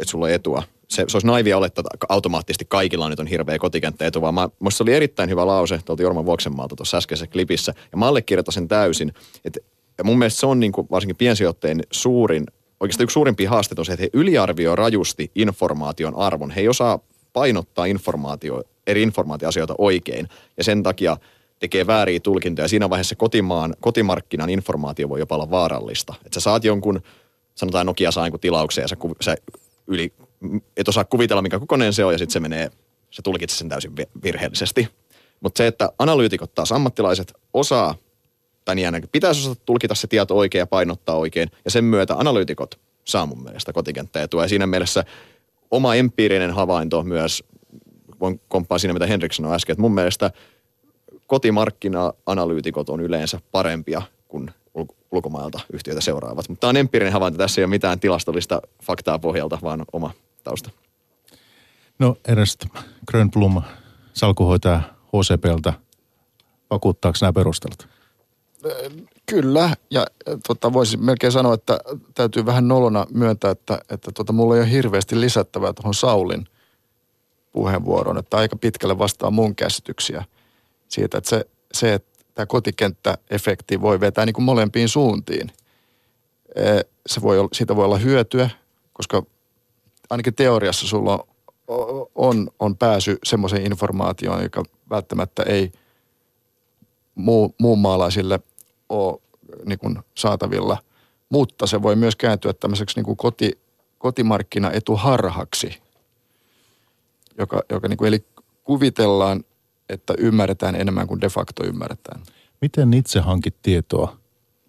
että sulla on etua. Se, se olisi naivia olettaa, että automaattisesti kaikilla nyt on hirveä kotikenttäetu, vaan mä, musta se oli erittäin hyvä lause tuolta Jorma Vuoksenmaalta tuossa äskeisessä klipissä, ja mä allekirjoitan sen täysin. Et, ja mun mielestä se on niin kuin, varsinkin piensijoittajien suurin, oikeastaan yksi suurimpia haasteita on se, että he yliarvioi rajusti informaation arvon. He ei osaa painottaa informaatio, eri informaatioasioita oikein, ja sen takia – tekee vääriä tulkintoja. Siinä vaiheessa kotimaan, kotimarkkinan informaatio voi jopa olla vaarallista. Että sä saat jonkun, sanotaan Nokia saa jonkun tilauksen ja sä, sä yli, et osaa kuvitella mikä kokoinen se on ja sitten se menee, se tulkitsee sen täysin virheellisesti. Mutta se, että analyytikot taas ammattilaiset osaa, tai niin ainakin pitäisi osata tulkita se tieto oikein ja painottaa oikein, ja sen myötä analyytikot saa mun mielestä kotikenttäetua. Ja siinä mielessä oma empiirinen havainto myös, voin komppaa siinä, mitä Henrik sanoi äsken, että mun mielestä – kotimarkkina-analyytikot on yleensä parempia kuin ulkomailta yhtiöitä seuraavat. Mutta tämä on empiirinen havainto. Tässä ei ole mitään tilastollista faktaa pohjalta, vaan oma tausta. No Ernst Grönblom, salkuhoitaja HCPltä. Vakuuttaako nämä perustelut? Kyllä, ja tota, voisin melkein sanoa, että täytyy vähän nolona myöntää, että, että tota, mulla ei ole hirveästi lisättävää tuohon Saulin puheenvuoroon, että aika pitkälle vastaa mun käsityksiä – siitä, että se, se että tämä kotikenttäefekti voi vetää niin kuin molempiin suuntiin. Se voi siitä voi olla hyötyä, koska ainakin teoriassa sulla on, on, on pääsy semmoiseen informaatioon, joka välttämättä ei muu, muun maalaisille ole niin kuin saatavilla. Mutta se voi myös kääntyä tämmöiseksi niin kuin koti, kotimarkkinaetuharhaksi, joka, joka niin kuin, eli kuvitellaan että ymmärretään enemmän kuin de facto ymmärretään. Miten itse hankit tietoa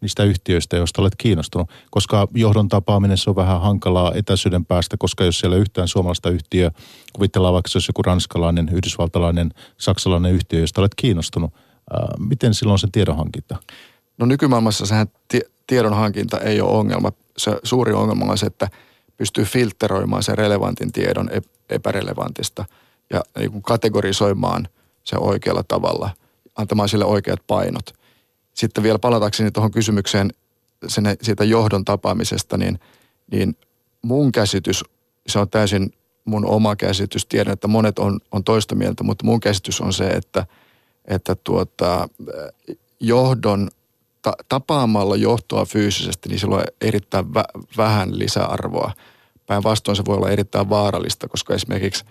niistä yhtiöistä, joista olet kiinnostunut? Koska johdon tapaaminen se on vähän hankalaa etäisyyden päästä, koska jos siellä yhtään suomalaista yhtiö, kuvitellaan vaikka se olisi joku ranskalainen, yhdysvaltalainen, saksalainen yhtiö, josta olet kiinnostunut. Ää, miten silloin se tiedonhankinta? No nykymaailmassa sehän t- tiedonhankinta ei ole ongelma. Se suuri ongelma on se, että pystyy filtteroimaan sen relevantin tiedon epärelevantista ja niin kategorisoimaan – se oikealla tavalla, antamaan sille oikeat painot. Sitten vielä palatakseni tuohon kysymykseen sen, siitä johdon tapaamisesta, niin, niin mun käsitys, se on täysin mun oma käsitys. Tiedän, että monet on, on toista mieltä, mutta mun käsitys on se, että, että tuota, johdon ta, tapaamalla johtoa fyysisesti, niin sillä on erittäin vä, vähän lisäarvoa. Päinvastoin se voi olla erittäin vaarallista, koska esimerkiksi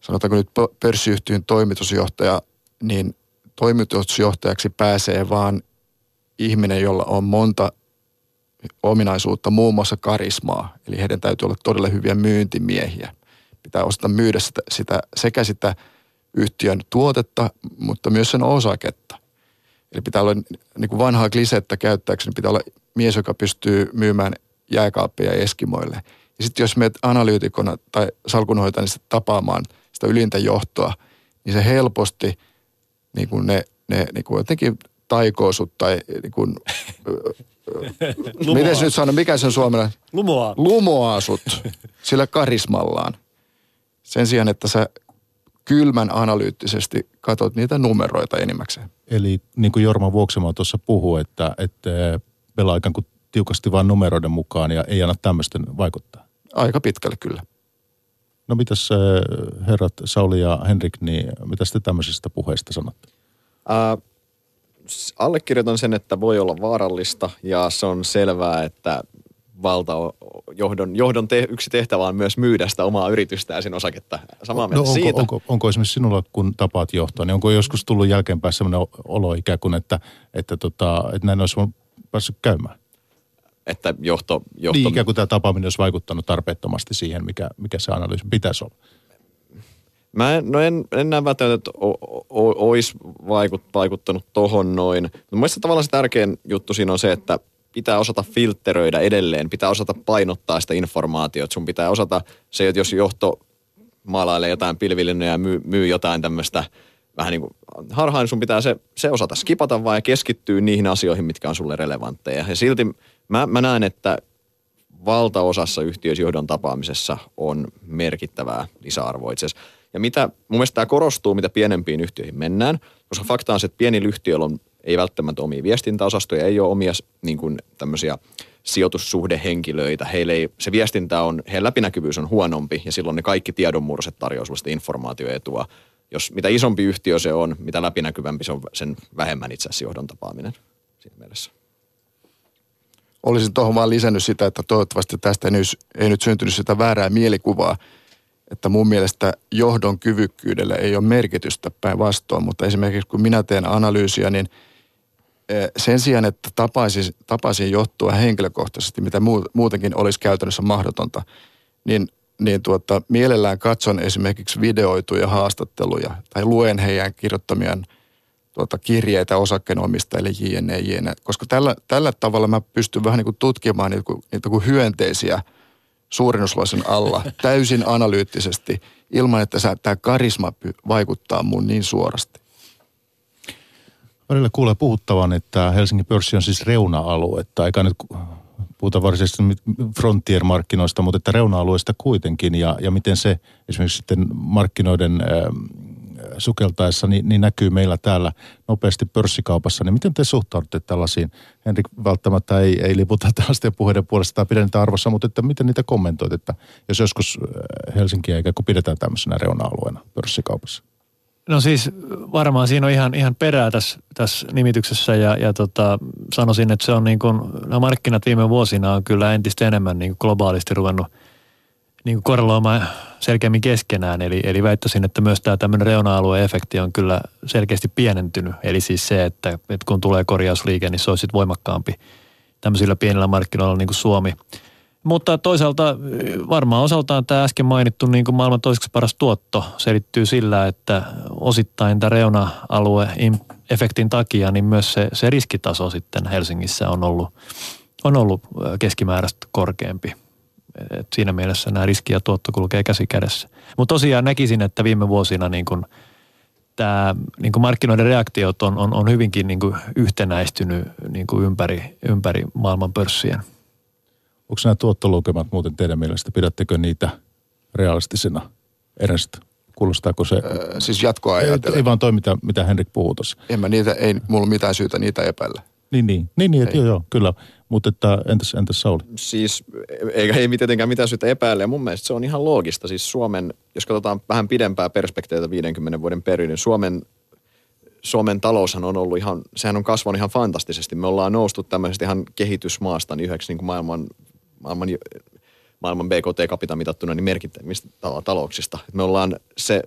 sanotaanko nyt pörssiyhtiön toimitusjohtaja, niin toimitusjohtajaksi pääsee vaan ihminen, jolla on monta ominaisuutta, muun muassa karismaa. Eli heidän täytyy olla todella hyviä myyntimiehiä. Pitää osata myydä sitä, sitä, sekä sitä yhtiön tuotetta, mutta myös sen osaketta. Eli pitää olla niin kuin vanhaa klisettä käyttääkseni, pitää olla mies, joka pystyy myymään jääkaappeja eskimoille. Ja sitten jos menet analyytikona tai salkunhoitajana tapaamaan sitä ylintä johtoa, niin se helposti niin kuin ne, ne niin kuin jotenkin taikoosut tai niin kuin, miten se nyt sanoo, mikä se on suomalainen? Lumoaa. Lumoaasut sillä karismallaan. Sen sijaan, että sä kylmän analyyttisesti katsot niitä numeroita enimmäkseen. Eli niin kuin Jorma Vuoksema tuossa puhuu, että, että pelaa ikään kuin tiukasti vain numeroiden mukaan ja ei anna tämmöisten vaikuttaa. Aika pitkälle kyllä. No mitäs herrat Sauli ja Henrik, niin mitä te tämmöisistä puheista sanotte? Äh, allekirjoitan sen, että voi olla vaarallista ja se on selvää, että valta, johdon, johdon te, yksi tehtävä on myös myydä sitä omaa yritystä ja sen osaketta. Samaa no, onko, siitä. Onko, onko, esimerkiksi sinulla, kun tapaat johtoa, niin onko joskus tullut jälkeenpäin sellainen olo ikään kuin, että, että, tota, että näin olisi päässyt käymään? Että johto... johto... Niin, ikään kuin tämä tapaaminen olisi vaikuttanut tarpeettomasti siihen, mikä, mikä se analyysi pitäisi olla. Mä en, no en, en näe välttämättä, että olisi vaikut, vaikuttanut tohon noin. Mutta mielestäni tavallaan se tärkein juttu siinä on se, että pitää osata filtteröidä edelleen, pitää osata painottaa sitä informaatiota. Sun pitää osata se, että jos johto maalailee jotain pilvilinnoja ja myy, myy jotain tämmöistä vähän niin kuin harhaan, niin sun pitää se, se osata skipata vaan ja keskittyä niihin asioihin, mitkä on sulle relevantteja. Ja silti mä, mä näen, että valtaosassa yhtiösjohdon tapaamisessa on merkittävää lisäarvoa itse. Ja mitä, mun mielestä tämä korostuu, mitä pienempiin yhtiöihin mennään, koska fakta on se, että pienillä yhtiöillä on ei välttämättä omia viestintäosastoja, ei ole omia niin kuin tämmöisiä sijoitussuhdehenkilöitä. Heille ei, se viestintä on, heidän läpinäkyvyys on huonompi ja silloin ne kaikki tiedonmurroset tarjoavat sellaista informaatioetua. Jos mitä isompi yhtiö se on, mitä läpinäkyvämpi se on, sen vähemmän itse asiassa johdon tapaaminen siinä mielessä. Olisin tuohon vaan lisännyt sitä, että toivottavasti tästä ei nyt, ei nyt syntynyt sitä väärää mielikuvaa, että mun mielestä johdon kyvykkyydelle ei ole merkitystä päinvastoin, mutta esimerkiksi kun minä teen analyysiä, niin eh, sen sijaan, että tapaisin, tapaisin johtua henkilökohtaisesti, mitä muutenkin olisi käytännössä mahdotonta, niin, niin tuota, mielellään katson esimerkiksi videoituja haastatteluja tai luen heidän kirjoittamiaan tuota, kirjeitä osakkeenomistajille jne, jne. Koska tällä, tällä tavalla mä pystyn vähän niin kuin tutkimaan niitä, niitä kuin hyönteisiä – suurennuslaisen alla <laughs> täysin analyyttisesti ilman, että tämä karisma vaikuttaa mun niin suorasti. Välillä kuulee puhuttavan, että Helsingin pörssi on siis reuna-alue, eikä nyt puhuta varsinaisesti frontier-markkinoista, mutta että reuna-alueista kuitenkin ja, ja miten se esimerkiksi sitten markkinoiden sukeltaessa niin, niin näkyy meillä täällä nopeasti pörssikaupassa. Niin miten te suhtaudutte tällaisiin? Henrik välttämättä ei, ei liputa tällaisten puheiden puolesta tai pidetä arvossa, mutta että miten niitä kommentoit, että jos joskus äh, Helsinkiä eikä kun pidetään tämmöisenä reuna-alueena pörssikaupassa? No siis varmaan siinä on ihan, ihan perää tässä, tässä nimityksessä ja, ja tota, sanoisin, että se on niin kuin, nämä markkinat viime vuosina on kyllä entistä enemmän niin kuin globaalisti ruvennut – niin kuin korreloimaan selkeämmin keskenään. Eli, eli väittäisin, että myös tämä tämmöinen reuna-alueefekti on kyllä selkeästi pienentynyt. Eli siis se, että, että kun tulee korjausliike, niin se olisi voimakkaampi tämmöisillä pienillä markkinoilla niin kuin Suomi. Mutta toisaalta varmaan osaltaan tämä äsken mainittu niin kuin maailman toiseksi paras tuotto selittyy sillä, että osittain tämä reuna-alue-efektin takia niin myös se, se riskitaso sitten Helsingissä on ollut, on ollut keskimääräistä korkeampi. Et siinä mielessä nämä riski ja tuotto kulkee käsi kädessä. Mutta tosiaan näkisin, että viime vuosina niin kun tämä niin kun markkinoiden reaktiot on, on, on hyvinkin niin kun yhtenäistynyt niin kun ympäri, ympäri maailman pörssien. Onko nämä tuottolukemat muuten teidän mielestä, pidättekö niitä realistisena erästä Kuulostaako se? Öö, siis jatkoa ei, ajatellen. ei vaan toi, mitä, mitä Henrik puhuu tuossa. En mä niitä, ei mulla mitään syytä niitä epäillä. Niin, niin, niin, niin että joo, joo, kyllä. Mutta että entäs, entäs Sauli? Siis eikä ei tietenkään mitään syytä epäillä. Mun mielestä se on ihan loogista. Siis Suomen, jos katsotaan vähän pidempää perspektiivitä 50 vuoden periodin, niin Suomen, Suomen taloushan on ollut ihan, sehän on kasvanut ihan fantastisesti. Me ollaan noustu tämmöisestä ihan kehitysmaasta niin yhdeksi niin kuin maailman, maailman, maailman BKT-kapita mitattuna niin merkittävistä talouksista. Me ollaan se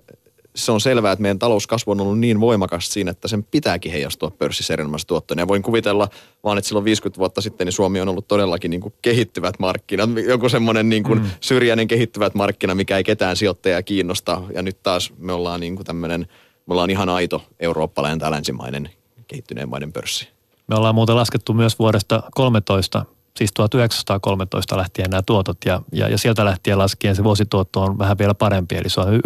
se on selvää, että meidän talouskasvu on ollut niin voimakas siinä, että sen pitääkin heijastua pörssissä erinomaisesti tuottoon. Ja voin kuvitella vaan, että silloin 50 vuotta sitten niin Suomi on ollut todellakin niin kuin kehittyvät markkinat. Joku semmoinen niin kuin mm. syrjäinen kehittyvät markkina, mikä ei ketään sijoittajaa kiinnosta. Ja nyt taas me ollaan niin kuin tämmöinen, me ollaan ihan aito eurooppalainen tai länsimainen kehittyneen maiden pörssi. Me ollaan muuten laskettu myös vuodesta 13 siis 1913 lähtien nämä tuotot ja, ja, ja sieltä lähtien laskien se vuosituotto on vähän vielä parempi, eli se on 9,84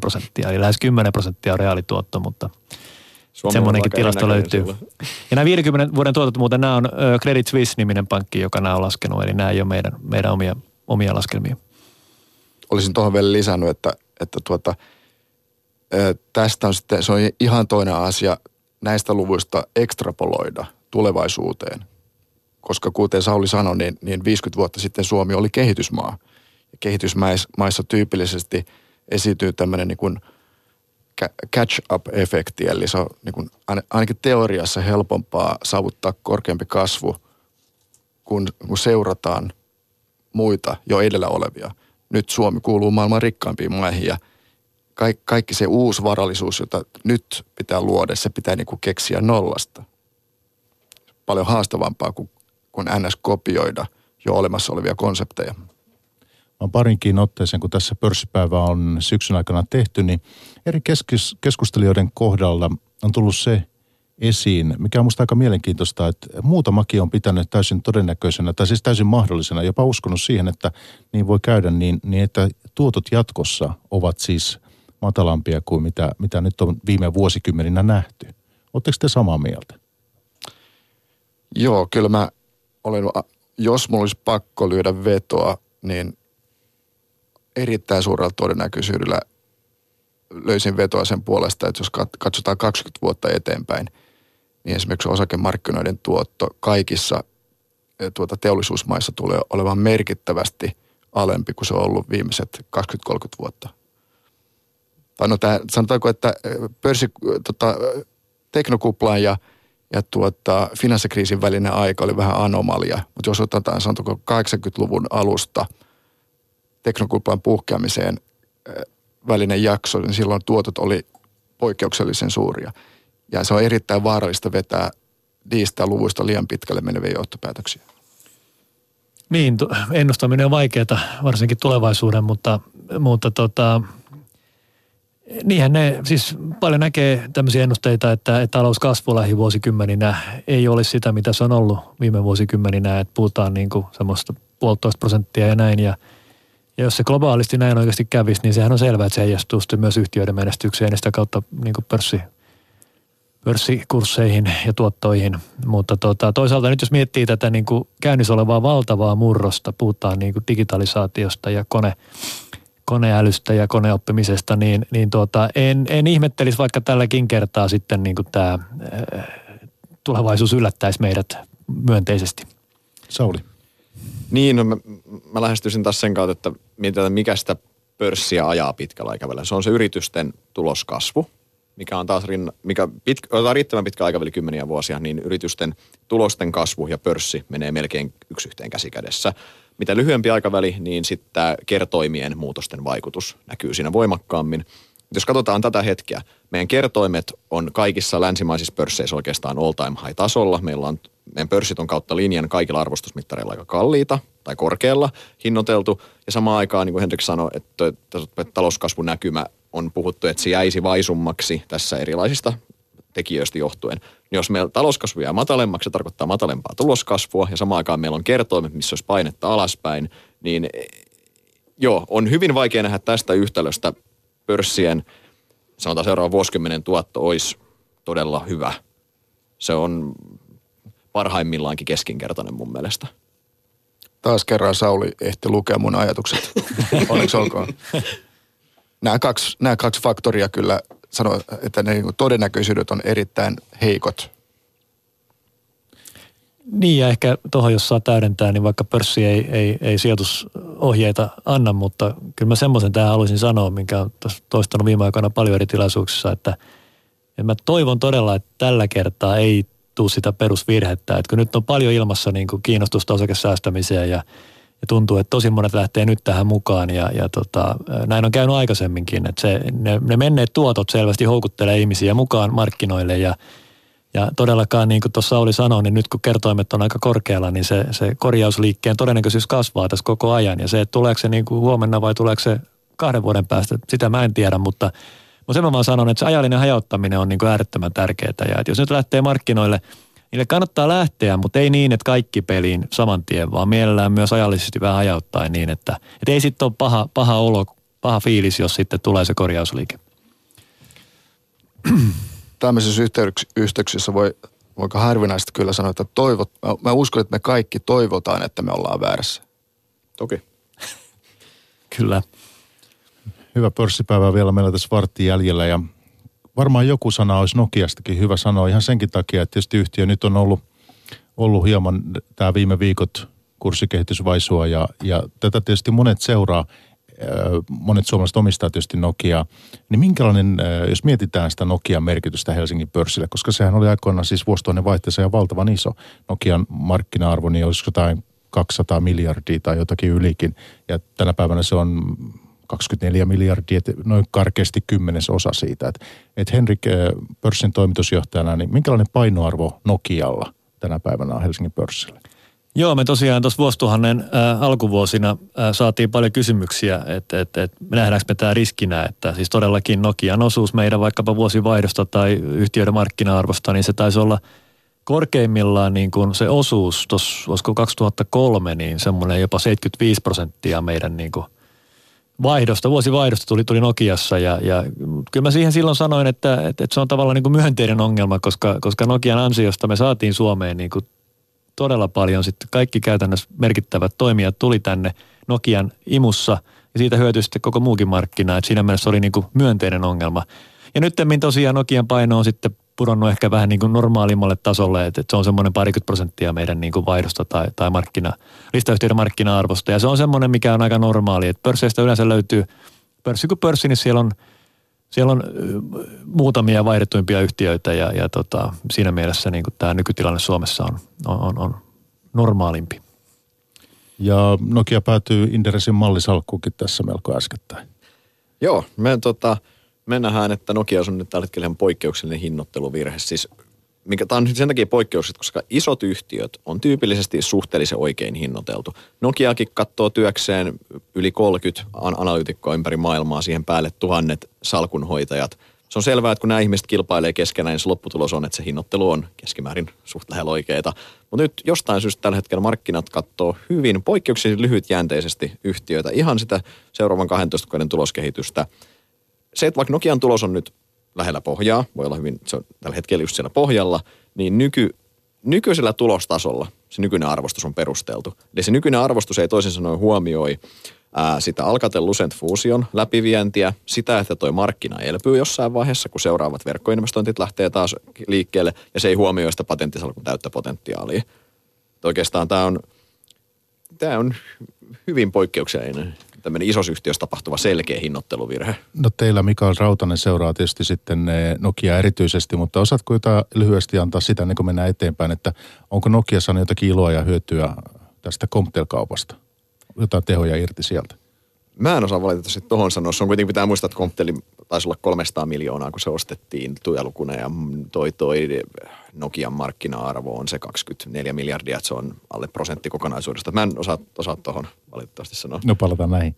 prosenttia, eli lähes 10 prosenttia on reaalituotto, mutta Suomi semmoinenkin tilasto löytyy. Sulla. Ja nämä 50 vuoden tuotot muuten, nämä on Credit Suisse-niminen pankki, joka nämä on laskenut, eli nämä ei ole meidän, meidän omia, omia laskelmia. Olisin tuohon vielä lisännyt, että, että tuota, tästä on sitten, se on ihan toinen asia näistä luvuista ekstrapoloida tulevaisuuteen koska kuten Sauli sanoi, niin, niin 50 vuotta sitten Suomi oli kehitysmaa. Ja kehitysmaissa tyypillisesti esiintyy tämmöinen niin kuin catch-up-efekti, eli se on niin kuin ainakin teoriassa helpompaa saavuttaa korkeampi kasvu, kun, kun seurataan muita jo edellä olevia. Nyt Suomi kuuluu maailman rikkaampiin maihin ja kaikki, kaikki se uusi varallisuus, jota nyt pitää luoda, se pitää niin kuin keksiä nollasta. Paljon haastavampaa kuin kuin NS-kopioida jo olemassa olevia konsepteja. Mä parinkin otteeseen, kun tässä pörssipäivä on syksyn aikana tehty, niin eri keskis- keskustelijoiden kohdalla on tullut se esiin, mikä on musta aika mielenkiintoista, että muutamakin on pitänyt täysin todennäköisenä, tai siis täysin mahdollisena, jopa uskonut siihen, että niin voi käydä, niin, niin että tuotot jatkossa ovat siis matalampia kuin mitä, mitä nyt on viime vuosikymmeninä nähty. Oletteko te samaa mieltä? Joo, kyllä mä olen, jos mulla olisi pakko lyödä vetoa, niin erittäin suurella todennäköisyydellä löysin vetoa sen puolesta, että jos katsotaan 20 vuotta eteenpäin, niin esimerkiksi osakemarkkinoiden tuotto kaikissa e, tuota teollisuusmaissa tulee olemaan merkittävästi alempi kuin se on ollut viimeiset 20-30 vuotta. Tai no tämä, sanotaanko, että e, pörssi, tota, teknokuplaan ja – ja tuota, finanssikriisin välinen aika oli vähän anomalia. Mutta jos otetaan sanotaanko 80-luvun alusta teknokuplan puhkeamiseen välinen jakso, niin silloin tuotot oli poikkeuksellisen suuria. Ja se on erittäin vaarallista vetää niistä luvuista liian pitkälle meneviä johtopäätöksiä. Niin, ennustaminen on vaikeaa, varsinkin tulevaisuuden, mutta, mutta tota, Niinhän ne, siis paljon näkee tämmöisiä ennusteita, että, että talouskasvu lähivuosikymmeninä ei ole sitä, mitä se on ollut viime vuosikymmeninä, että puhutaan niin kuin semmoista puolitoista prosenttia ja näin. Ja, ja jos se globaalisti näin oikeasti kävisi, niin sehän on selvää, että se heijastuu sitten myös yhtiöiden menestykseen ja sitä kautta niin kuin pörssi, pörssikursseihin ja tuottoihin. Mutta tota, toisaalta nyt jos miettii tätä niin kuin käynnissä olevaa valtavaa murrosta, puhutaan niin kuin digitalisaatiosta ja kone, koneälystä ja koneoppimisesta, niin, niin tuota, en, en ihmettelisi vaikka tälläkin kertaa sitten niin kuin tämä äh, tulevaisuus yllättäisi meidät myönteisesti. Sauli. Niin, no mä, mä lähestyisin taas sen kautta, että mietitään, mikä sitä pörssiä ajaa pitkällä aikavälillä. Se on se yritysten tuloskasvu, mikä on taas rinna, mikä pitkä, otetaan riittävän pitkä aikaväli kymmeniä vuosia, niin yritysten tulosten kasvu ja pörssi menee melkein yksi yhteen käsikädessä mitä lyhyempi aikaväli, niin sitten kertoimien muutosten vaikutus näkyy siinä voimakkaammin. Jos katsotaan tätä hetkeä, meidän kertoimet on kaikissa länsimaisissa pörsseissä oikeastaan all time high tasolla. Meillä on, meidän pörssit on kautta linjan kaikilla arvostusmittareilla aika kalliita tai korkealla hinnoiteltu. Ja samaan aikaan, niin kuin Henrik sanoi, että, että talouskasvun näkymä on puhuttu, että se jäisi vaisummaksi tässä erilaisista tekijöistä johtuen. Niin jos meillä talouskasvu jää matalemmaksi, se tarkoittaa matalempaa tuloskasvua ja samaan aikaan meillä on kertoimet, missä olisi painetta alaspäin, niin joo, on hyvin vaikea nähdä tästä yhtälöstä pörssien, sanotaan seuraavan vuosikymmenen tuotto olisi todella hyvä. Se on parhaimmillaankin keskinkertainen mun mielestä. Taas kerran Sauli ehti lukea mun ajatukset. <laughs> Onneksi olkoon. nämä kaksi, nämä kaksi faktoria kyllä sanoo, että ne niinku todennäköisyydet on erittäin heikot. Niin ja ehkä tuohon, jos saa täydentää, niin vaikka pörssi ei, ei, ei sijoitusohjeita anna, mutta kyllä mä semmoisen tähän haluaisin sanoa, minkä on toistanut viime aikoina paljon eri tilaisuuksissa, että, että mä toivon todella, että tällä kertaa ei tule sitä perusvirhettä, että kun nyt on paljon ilmassa niin kuin kiinnostusta osakesäästämiseen ja ja tuntuu, että tosi monet lähtee nyt tähän mukaan ja, ja tota, näin on käynyt aikaisemminkin, että se, ne, ne menneet tuotot selvästi houkuttelee ihmisiä mukaan markkinoille ja, ja todellakaan niin kuin tuossa oli sanoi, niin nyt kun kertoimet on aika korkealla, niin se, se korjausliikkeen todennäköisyys kasvaa tässä koko ajan ja se, että tuleeko se niin kuin huomenna vai tuleeko se kahden vuoden päästä, sitä mä en tiedä, mutta, mutta sen mä vaan sanon, että se ajallinen hajauttaminen on niin kuin äärettömän tärkeää ja että jos nyt lähtee markkinoille – Niille kannattaa lähteä, mutta ei niin, että kaikki peliin saman tien, vaan mielellään myös ajallisesti vähän ajauttaa niin, että, että ei sitten ole paha, paha olo, paha fiilis, jos sitten tulee se korjausliike. Tämmöisissä yhteyksissä voi, voiko harvinaisesti kyllä sanoa, että toivot, mä, mä uskon, että me kaikki toivotaan, että me ollaan väärässä. Toki. <laughs> kyllä. Hyvä pörssipäivä vielä meillä tässä vartti jäljellä ja varmaan joku sana olisi Nokiastakin hyvä sanoa ihan senkin takia, että tietysti yhtiö nyt on ollut, ollut hieman tämä viime viikot vaisua ja, ja tätä tietysti monet seuraa, monet suomalaiset omistaa tietysti Nokiaa, niin minkälainen, jos mietitään sitä Nokian merkitystä Helsingin pörssille, koska sehän oli aikoinaan siis vuosituhannen vaihteessa ja valtavan iso. Nokian markkina-arvo, niin olisiko jotain 200 miljardia tai jotakin ylikin, ja tänä päivänä se on 24 miljardia, noin karkeasti kymmenesosa siitä. Että et Henrik eh, pörssin toimitusjohtajana, niin minkälainen painoarvo Nokialla tänä päivänä on Helsingin pörssillä? Joo, me tosiaan tuossa vuosituhannen äh, alkuvuosina äh, saatiin paljon kysymyksiä, että et, et, nähdäänkö me tämä riskinä, että siis todellakin Nokian osuus meidän vaikkapa vuosivaihdosta tai yhtiöiden markkina-arvosta, niin se taisi olla korkeimmillaan niin kuin se osuus tuossa, olisiko 2003, niin semmoinen jopa 75 prosenttia meidän niin kuin – vaihdosta, vuosivaihdosta tuli, tuli Nokiassa ja, ja kyllä mä siihen silloin sanoin, että, että, että se on tavallaan niin kuin myönteinen ongelma, koska, koska Nokian ansiosta me saatiin Suomeen niin kuin todella paljon sitten kaikki käytännössä merkittävät toimijat tuli tänne Nokian imussa ja siitä hyötyi sitten koko muukin markkina, että siinä mielessä oli niin kuin myönteinen ongelma. Ja nyt tosiaan Nokian paino on sitten pudonnut ehkä vähän niin kuin normaalimmalle tasolle, että, että se on semmoinen parikymmentä prosenttia meidän niin kuin vaihdosta tai, tai markkina, listayhtiöiden markkina-arvosta. Ja se on semmoinen, mikä on aika normaali, että pörsseistä yleensä löytyy, pörssi kuin pörssi, niin siellä on, siellä on muutamia vaihdettuimpia yhtiöitä ja, ja tota, siinä mielessä niin kuin tämä nykytilanne Suomessa on, on, on, on normaalimpi. Ja Nokia päätyy Inderesin mallisalkkuukin tässä melko äskettäin. Joo, me tota, me nähdään, että Nokia on nyt tällä hetkellä ihan poikkeuksellinen hinnoitteluvirhe. Siis mikä tämä on sen takia poikkeukset, koska isot yhtiöt on tyypillisesti suhteellisen oikein hinnoiteltu. Nokiakin katsoo työkseen yli 30 analyytikkoa ympäri maailmaa, siihen päälle tuhannet salkunhoitajat. Se on selvää, että kun nämä ihmiset kilpailee keskenään, niin se lopputulos on, että se hinnoittelu on keskimäärin suht lähellä oikeita. Mutta nyt jostain syystä tällä hetkellä markkinat katsoo hyvin poikkeuksellisesti lyhytjänteisesti yhtiöitä, ihan sitä seuraavan 12 vuoden tuloskehitystä – se, että vaikka Nokian tulos on nyt lähellä pohjaa, voi olla hyvin, se on tällä hetkellä just siellä pohjalla, niin nyky, nykyisellä tulostasolla se nykyinen arvostus on perusteltu. Eli se nykyinen arvostus ei toisin sanoen huomioi ää, sitä Alcatel Lucent Fusion läpivientiä, sitä, että toi markkina elpyy jossain vaiheessa, kun seuraavat verkkoinvestointit lähtee taas liikkeelle, ja se ei huomioi sitä patenttisalkun täyttä potentiaalia. oikeastaan tämä on, tämä on hyvin poikkeuksellinen tämmöinen isossa yhtiössä tapahtuva selkeä hinnoitteluvirhe. No teillä Mikael Rautanen seuraa tietysti sitten eh, Nokia erityisesti, mutta osaatko jotain lyhyesti antaa sitä, niin kun mennään eteenpäin, että onko Nokia saanut jotakin iloa ja hyötyä tästä Comptel-kaupasta? Jotain tehoja irti sieltä? Mä en osaa valitettavasti tuohon sanoa. Se on kuitenkin pitää muistaa, että Compteli taisi olla 300 miljoonaa, kun se ostettiin tujalukuna ja toi, toi Nokian markkina-arvo on se 24 miljardia, että se on alle prosentti kokonaisuudesta. Mä en osaa, osaa tuohon valitettavasti sanoa. No palataan näihin.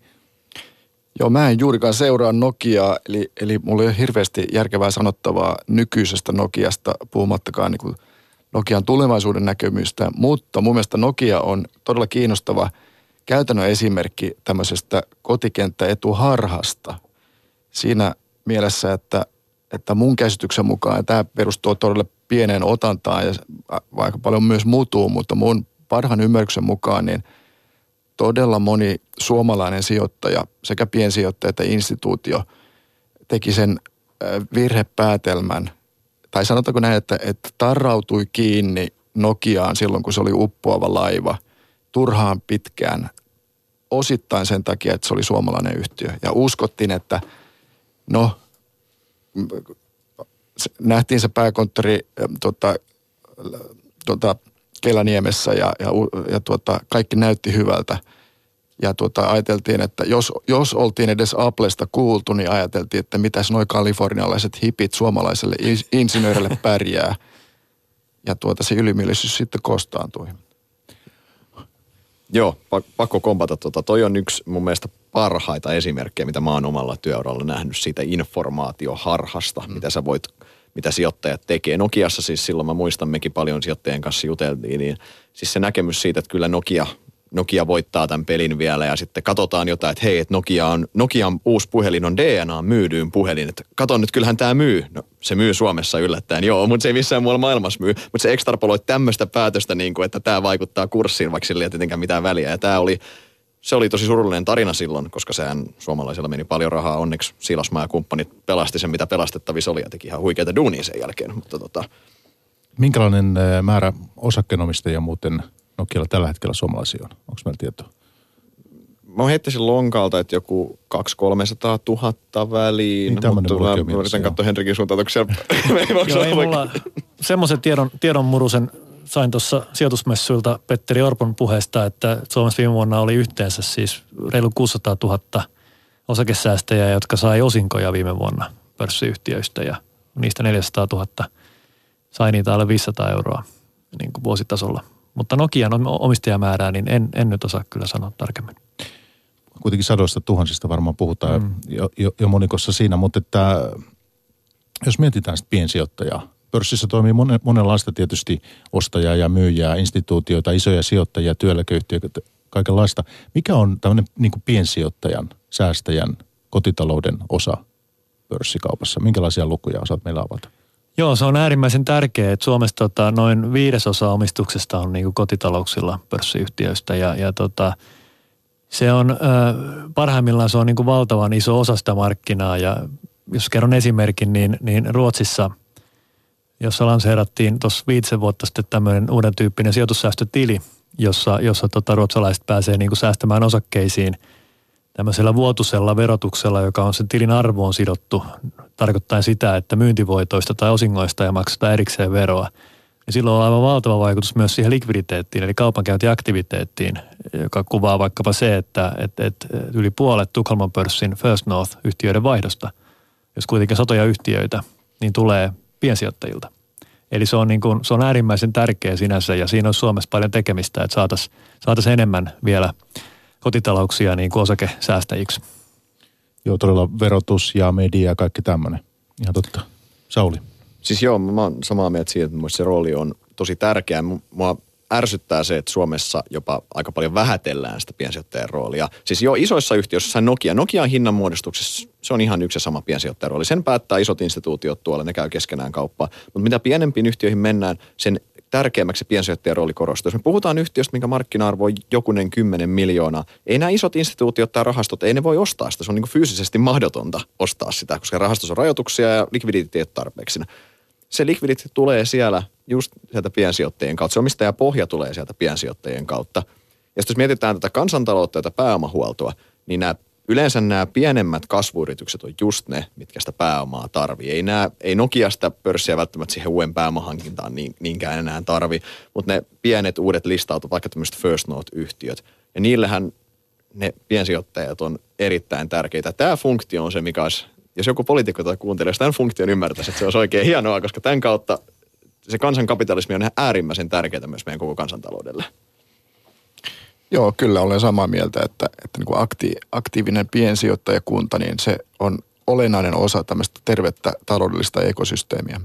Joo, mä en juurikaan seuraa Nokiaa, eli, eli mulla ei ole hirveästi järkevää sanottavaa nykyisestä Nokiasta, puhumattakaan niin kuin Nokian tulevaisuuden näkemystä, mutta mun mielestä Nokia on todella kiinnostava käytännön esimerkki tämmöisestä kotikenttäetuharhasta. Siinä mielessä, että, että mun käsityksen mukaan, ja tämä perustuu todella pieneen otantaan ja vaikka paljon myös mutuu, mutta mun parhaan ymmärryksen mukaan, niin todella moni suomalainen sijoittaja, sekä piensijoittaja että instituutio, teki sen virhepäätelmän, tai sanotaanko näin, että, että tarrautui kiinni Nokiaan silloin, kun se oli uppoava laiva, turhaan pitkään, osittain sen takia, että se oli suomalainen yhtiö. Ja uskottiin, että no, nähtiin se pääkonttori tota, tota, Kelaniemessä ja, ja, ja tuota, kaikki näytti hyvältä. Ja tuota, ajateltiin, että jos, jos oltiin edes Applesta kuultu, niin ajateltiin, että mitäs noi kalifornialaiset hipit suomalaiselle insinöörille pärjää. Ja tuota, se ylimielisyys sitten kostaantui. Joo, pakko kompata. Tota. Toi on yksi mun mielestä parhaita esimerkkejä, mitä mä oon omalla työuralla nähnyt siitä informaatioharhasta, mm. mitä sä voit mitä sijoittajat tekee. Nokiassa siis silloin mä muistan, mekin paljon sijoittajien kanssa juteltiin, niin siis se näkemys siitä, että kyllä Nokia, Nokia voittaa tämän pelin vielä ja sitten katsotaan jotain, että hei, että Nokia on, Nokian uusi puhelin on DNA myydyin puhelin, että kato nyt, kyllähän tämä myy. No se myy Suomessa yllättäen, joo, mutta se ei missään muualla maailmassa myy. Mutta se ekstrapoloi tämmöistä päätöstä, niin kuin, että tämä vaikuttaa kurssiin, vaikka sillä ei tietenkään mitään väliä. Ja tämä oli, se oli tosi surullinen tarina silloin, koska sehän suomalaisilla meni paljon rahaa. Onneksi Silasmaa ja kumppanit pelasti sen, mitä pelastettavissa oli ja teki ihan huikeita duunia sen jälkeen. Mutta tota... Minkälainen määrä osakkeenomistajia muuten Nokialla tällä hetkellä suomalaisia on? Onko meillä tietoa? Mä heittäisin lonkalta, että joku 200-300 000 väliin. Niin, mutta mä yritän katsoa Henrikin suuntaan, onko siellä... <laughs> Joo, ei mulla semmoisen tiedon, tiedon murusen sain tuossa sijoitusmessuilta Petteri Orpon puheesta, että Suomessa viime vuonna oli yhteensä siis reilu 600 000 osakesäästäjää, jotka sai osinkoja viime vuonna pörssiyhtiöistä ja niistä 400 000 sai niitä alle 500 euroa niin kuin vuositasolla. Mutta Nokian omistajamäärää, niin en, en nyt osaa kyllä sanoa tarkemmin. Kuitenkin sadoista tuhansista varmaan puhutaan mm. jo, jo, jo monikossa siinä, mutta että jos mietitään sitä piensijoittajaa, pörssissä toimii monenlaista tietysti ostajaa ja myyjää, instituutioita, isoja sijoittajia, työeläkeyhtiöitä, kaikenlaista. Mikä on tämmöinen niin piensijoittajan, säästäjän, kotitalouden osa pörssikaupassa? Minkälaisia lukuja osaat meillä avata? Joo, se on äärimmäisen tärkeää, että Suomessa tota, noin viidesosa omistuksesta on niin kotitalouksilla pörssiyhtiöistä ja, ja tota, se on, äh, parhaimmillaan se on niin valtavan iso osa sitä markkinaa ja jos kerron esimerkin, niin, niin Ruotsissa – jossa lanseerattiin tuossa viitisen vuotta sitten tämmöinen uuden tyyppinen sijoitussäästötili, jossa, jossa tota, ruotsalaiset pääsee niin säästämään osakkeisiin tämmöisellä vuotusella verotuksella, joka on sen tilin arvoon sidottu, tarkoittaa sitä, että myyntivoitoista tai osingoista ei makseta erikseen veroa. Ja silloin on aivan valtava vaikutus myös siihen likviditeettiin, eli kaupankäyntiaktiviteettiin, joka kuvaa vaikkapa se, että, että, että yli puolet Tukholman pörssin First North-yhtiöiden vaihdosta, jos kuitenkin satoja yhtiöitä, niin tulee piensijoittajilta. Eli se on, niin kuin, se on äärimmäisen tärkeä sinänsä ja siinä on Suomessa paljon tekemistä, että saataisiin saatais enemmän vielä kotitalouksia niin kuin osakesäästäjiksi. Joo, todella verotus ja media ja kaikki tämmöinen. Ihan totta. Sauli. Siis joo, mä oon samaa mieltä siitä, että se rooli on tosi tärkeä. Mua ärsyttää se, että Suomessa jopa aika paljon vähätellään sitä piensijoittajan roolia. Siis jo isoissa yhtiöissä Nokia, Nokian hinnanmuodostuksessa se on ihan yksi ja sama piensijoittajan rooli. Sen päättää isot instituutiot tuolla, ne käy keskenään kauppaa. Mutta mitä pienempiin yhtiöihin mennään, sen tärkeämmäksi piensijoittajan rooli korostuu. Jos me puhutaan yhtiöstä, minkä markkina-arvo on jokunen kymmenen miljoonaa, ei nämä isot instituutiot tai rahastot, ei ne voi ostaa sitä. Se on niin fyysisesti mahdotonta ostaa sitä, koska rahastossa on rajoituksia ja likviditeetti tarpeeksi se likvidit tulee siellä just sieltä piensijoittajien kautta. Se omistajapohja tulee sieltä piensijoittajien kautta. Ja jos mietitään tätä kansantaloutta ja pääomahuoltoa, niin nämä, yleensä nämä pienemmät kasvuyritykset on just ne, mitkä sitä pääomaa tarvii. Ei, nämä, ei Nokiasta pörssiä välttämättä siihen uuden pääomahankintaan niin, niinkään enää tarvi, mutta ne pienet uudet listautut, vaikka tämmöiset First Note-yhtiöt, ja niillähän ne piensijoittajat on erittäin tärkeitä. Tämä funktio on se, mikä olisi jos joku poliitikko tai kuuntelee, jos tämän funktion ymmärtäisi, että se olisi oikein hienoa, koska tämän kautta se kansankapitalismi on äärimmäisen tärkeää myös meidän koko kansantaloudelle. Joo, kyllä olen samaa mieltä, että, että niin kuin akti, aktiivinen piensijoittajakunta, niin se on olennainen osa tämmöistä tervettä taloudellista ekosysteemiä.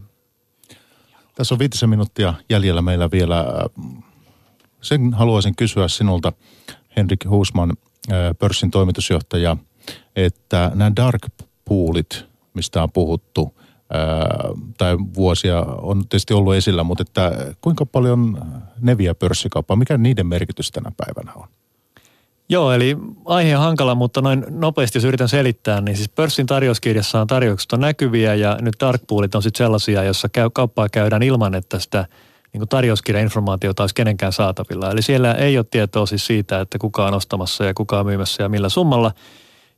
Tässä on viitisen minuuttia jäljellä meillä vielä. Sen haluaisin kysyä sinulta, Henrik Huusman, pörssin toimitusjohtaja, että nämä dark poolit, mistä on puhuttu, tai vuosia on tietysti ollut esillä, mutta että kuinka paljon ne vie pörssikauppaa, mikä niiden merkitys tänä päivänä on? Joo, eli aihe on hankala, mutta noin nopeasti jos yritän selittää, niin siis pörssin tarjouskirjassa on tarjoukset on näkyviä ja nyt dark poolit on sitten sellaisia, jossa käy, kauppaa käydään ilman, että sitä niin kuin tarjouskirjainformaatiota olisi kenenkään saatavilla. Eli siellä ei ole tietoa siis siitä, että kuka on ostamassa ja kuka on myymässä ja millä summalla.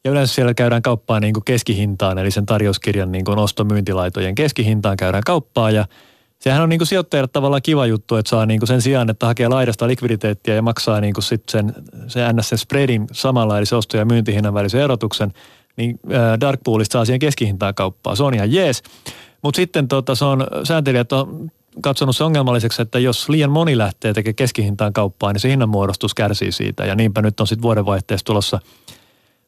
Ja yleensä siellä käydään kauppaa niin kuin keskihintaan, eli sen tarjouskirjan niin kuin ostomyyntilaitojen keskihintaan käydään kauppaa ja Sehän on niin kuin sijoittajalle tavallaan kiva juttu, että saa niin kuin sen sijaan, että hakee laidasta likviditeettiä ja maksaa niin kuin sit sen, se NS sen spreadin samalla, eli se osto- ja myyntihinnan välisen erotuksen, niin Dark Poolista saa siihen keskihintaan kauppaa. Se on ihan jees. Mutta sitten tota, se on, sääntelijät on katsonut se ongelmalliseksi, että jos liian moni lähtee tekemään keskihintaan kauppaa, niin se hinnanmuodostus kärsii siitä. Ja niinpä nyt on sitten vuodenvaihteessa tulossa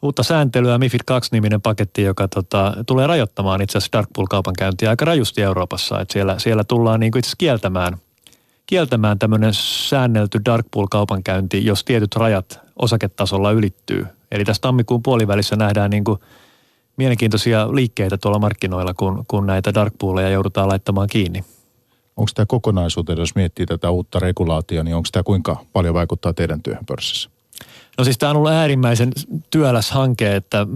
uutta sääntelyä, MIFID 2-niminen paketti, joka tota, tulee rajoittamaan itse asiassa Dark Pool-kaupan käyntiä aika rajusti Euroopassa. Et siellä, siellä tullaan niin itse kieltämään, kieltämään tämmöinen säännelty Dark Pool-kaupankäynti, jos tietyt rajat osaketasolla ylittyy. Eli tässä tammikuun puolivälissä nähdään niin kuin mielenkiintoisia liikkeitä tuolla markkinoilla, kun, kun näitä Dark Pooleja joudutaan laittamaan kiinni. Onko tämä kokonaisuutena, jos miettii tätä uutta regulaatiota, niin onko tämä kuinka paljon vaikuttaa teidän työhön pörssissä? No siis tämä on ollut äärimmäisen työläs hanke, että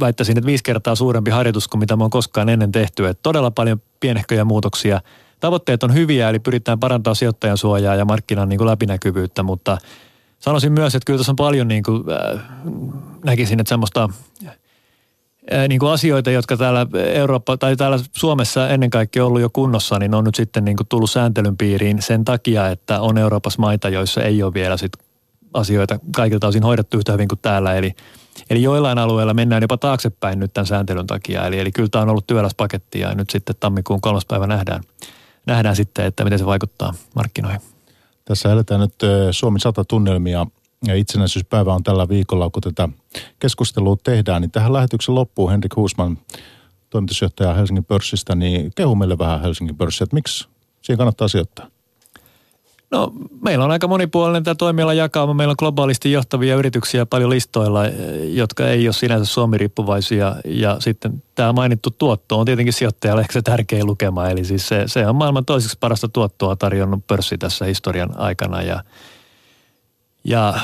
väittäisin, että viisi kertaa suurempi harjoitus kuin mitä me on koskaan ennen tehty. Että todella paljon pienehköjä muutoksia. Tavoitteet on hyviä, eli pyritään parantaa sijoittajan suojaa ja markkinan niin kuin läpinäkyvyyttä, mutta sanoisin myös, että kyllä tässä on paljon niin kuin, äh, näkisin, että semmoista äh, niin kuin asioita, jotka täällä Eurooppa tai täällä Suomessa ennen kaikkea ollut jo kunnossa, niin on nyt sitten niin kuin tullut sääntelyn piiriin sen takia, että on Euroopassa maita, joissa ei ole vielä sit asioita kaikilta osin hoidettu yhtä hyvin kuin täällä. Eli, eli joillain alueilla mennään jopa taaksepäin nyt tämän sääntelyn takia. Eli, eli kyllä tämä on ollut työläs paketti ja nyt sitten tammikuun kolmas päivä nähdään, nähdään sitten, että miten se vaikuttaa markkinoihin. Tässä eletään nyt Suomi 100 tunnelmia ja itsenäisyyspäivä on tällä viikolla, kun tätä keskustelua tehdään, niin tähän lähetyksen loppuun Henrik Huusman, toimitusjohtaja Helsingin pörssistä, niin kehu meille vähän Helsingin pörssiä, että miksi siihen kannattaa sijoittaa? No meillä on aika monipuolinen tämä toimiala jakauma. Meillä on globaalisti johtavia yrityksiä paljon listoilla, jotka ei ole sinänsä Suomi-riippuvaisia. Ja sitten tämä mainittu tuotto on tietenkin sijoittajalle ehkä se tärkein lukema. Eli siis se, se on maailman toiseksi parasta tuottoa tarjonnut pörssi tässä historian aikana. Ja, ja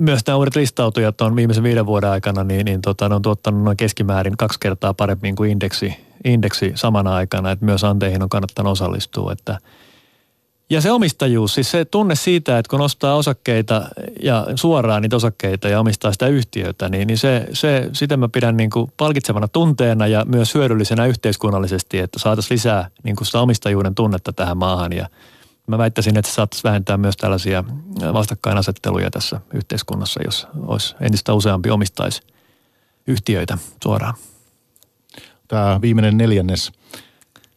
myös nämä uudet listautujat on viimeisen viiden vuoden aikana, niin, niin tota, ne on tuottanut noin keskimäärin kaksi kertaa paremmin kuin indeksi, indeksi samana aikana. Että myös anteihin on kannattanut osallistua, että – ja se omistajuus, siis se tunne siitä, että kun ostaa osakkeita ja suoraan niitä osakkeita ja omistaa sitä yhtiötä, niin, niin se, se, sitä mä pidän niin kuin palkitsevana tunteena ja myös hyödyllisenä yhteiskunnallisesti, että saataisiin lisää niin kuin sitä omistajuuden tunnetta tähän maahan. Ja mä väittäisin, että se saattaisi vähentää myös tällaisia vastakkainasetteluja tässä yhteiskunnassa, jos olisi entistä useampi omistaisi yhtiöitä suoraan. Tämä viimeinen neljännes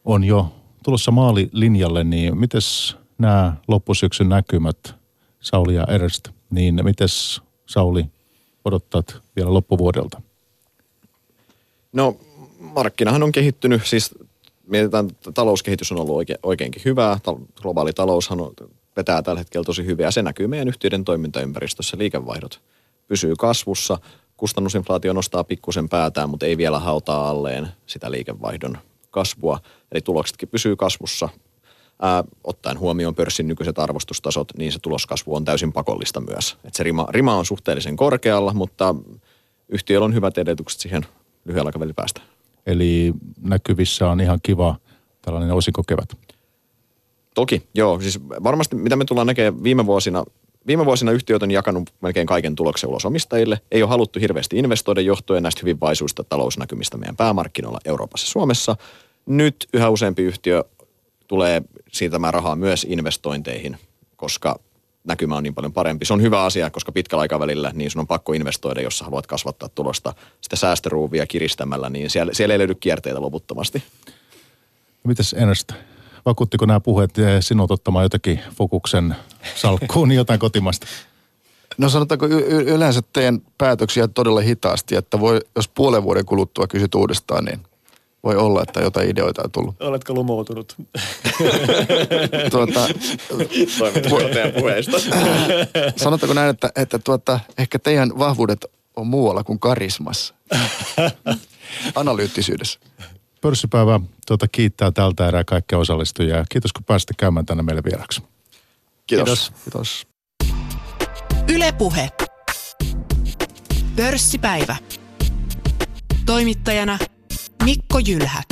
on jo tulossa maalilinjalle, niin mites nämä loppusyksyn näkymät Sauli ja Ernst, niin mites Sauli odottat vielä loppuvuodelta? No markkinahan on kehittynyt, siis mietitään, että talouskehitys on ollut oike, oikeinkin hyvää. Globaali taloushan on, vetää tällä hetkellä tosi hyvää. Se näkyy meidän yhtiöiden toimintaympäristössä. Liikevaihdot pysyy kasvussa. Kustannusinflaatio nostaa pikkusen päätään, mutta ei vielä hautaa alleen sitä liikevaihdon kasvua. Eli tuloksetkin pysyy kasvussa ää, ottaen huomioon pörssin nykyiset arvostustasot, niin se tuloskasvu on täysin pakollista myös. Et se rima, rima on suhteellisen korkealla, mutta yhtiöllä on hyvät edellytykset siihen lyhyellä aikavälillä päästä. Eli näkyvissä on ihan kiva tällainen osikokevät. Toki, joo. Siis varmasti mitä me tullaan näkemään viime vuosina, viime vuosina yhtiöt on jakanut melkein kaiken tuloksen ulos omistajille. Ei ole haluttu hirveästi investoida johtuen näistä hyvin vaisuista talousnäkymistä meidän päämarkkinoilla Euroopassa ja Suomessa. Nyt yhä useampi yhtiö tulee siirtämään rahaa myös investointeihin, koska näkymä on niin paljon parempi. Se on hyvä asia, koska pitkällä aikavälillä niin sun on pakko investoida, jos sä haluat kasvattaa tulosta sitä säästöruuvia kiristämällä, niin siellä, siellä ei löydy kierteitä loputtomasti. No mites Ernst, vakuuttiko nämä puheet sinut ottamaan jotakin fokuksen salkkuun, <laughs> jotain kotimasta? No sanotaanko y- yleensä teen päätöksiä todella hitaasti, että voi, jos puolen vuoden kuluttua kysyt uudestaan, niin voi olla, että jotain ideoita on tullut. Oletko lumoutunut? <laughs> tuota, puheista. <laughs> Sanotaanko näin, että, että tuota, ehkä teidän vahvuudet on muualla kuin karismassa. <laughs> Analyyttisyydessä. Pörssipäivä tuota, kiittää tältä erää kaikkia osallistujia. Kiitos kun pääsitte käymään tänne meille vieraksi. Kiitos. Kiitos. Kiitos. Ylepuhe. Pörssipäivä. Toimittajana Mikko Jylhä.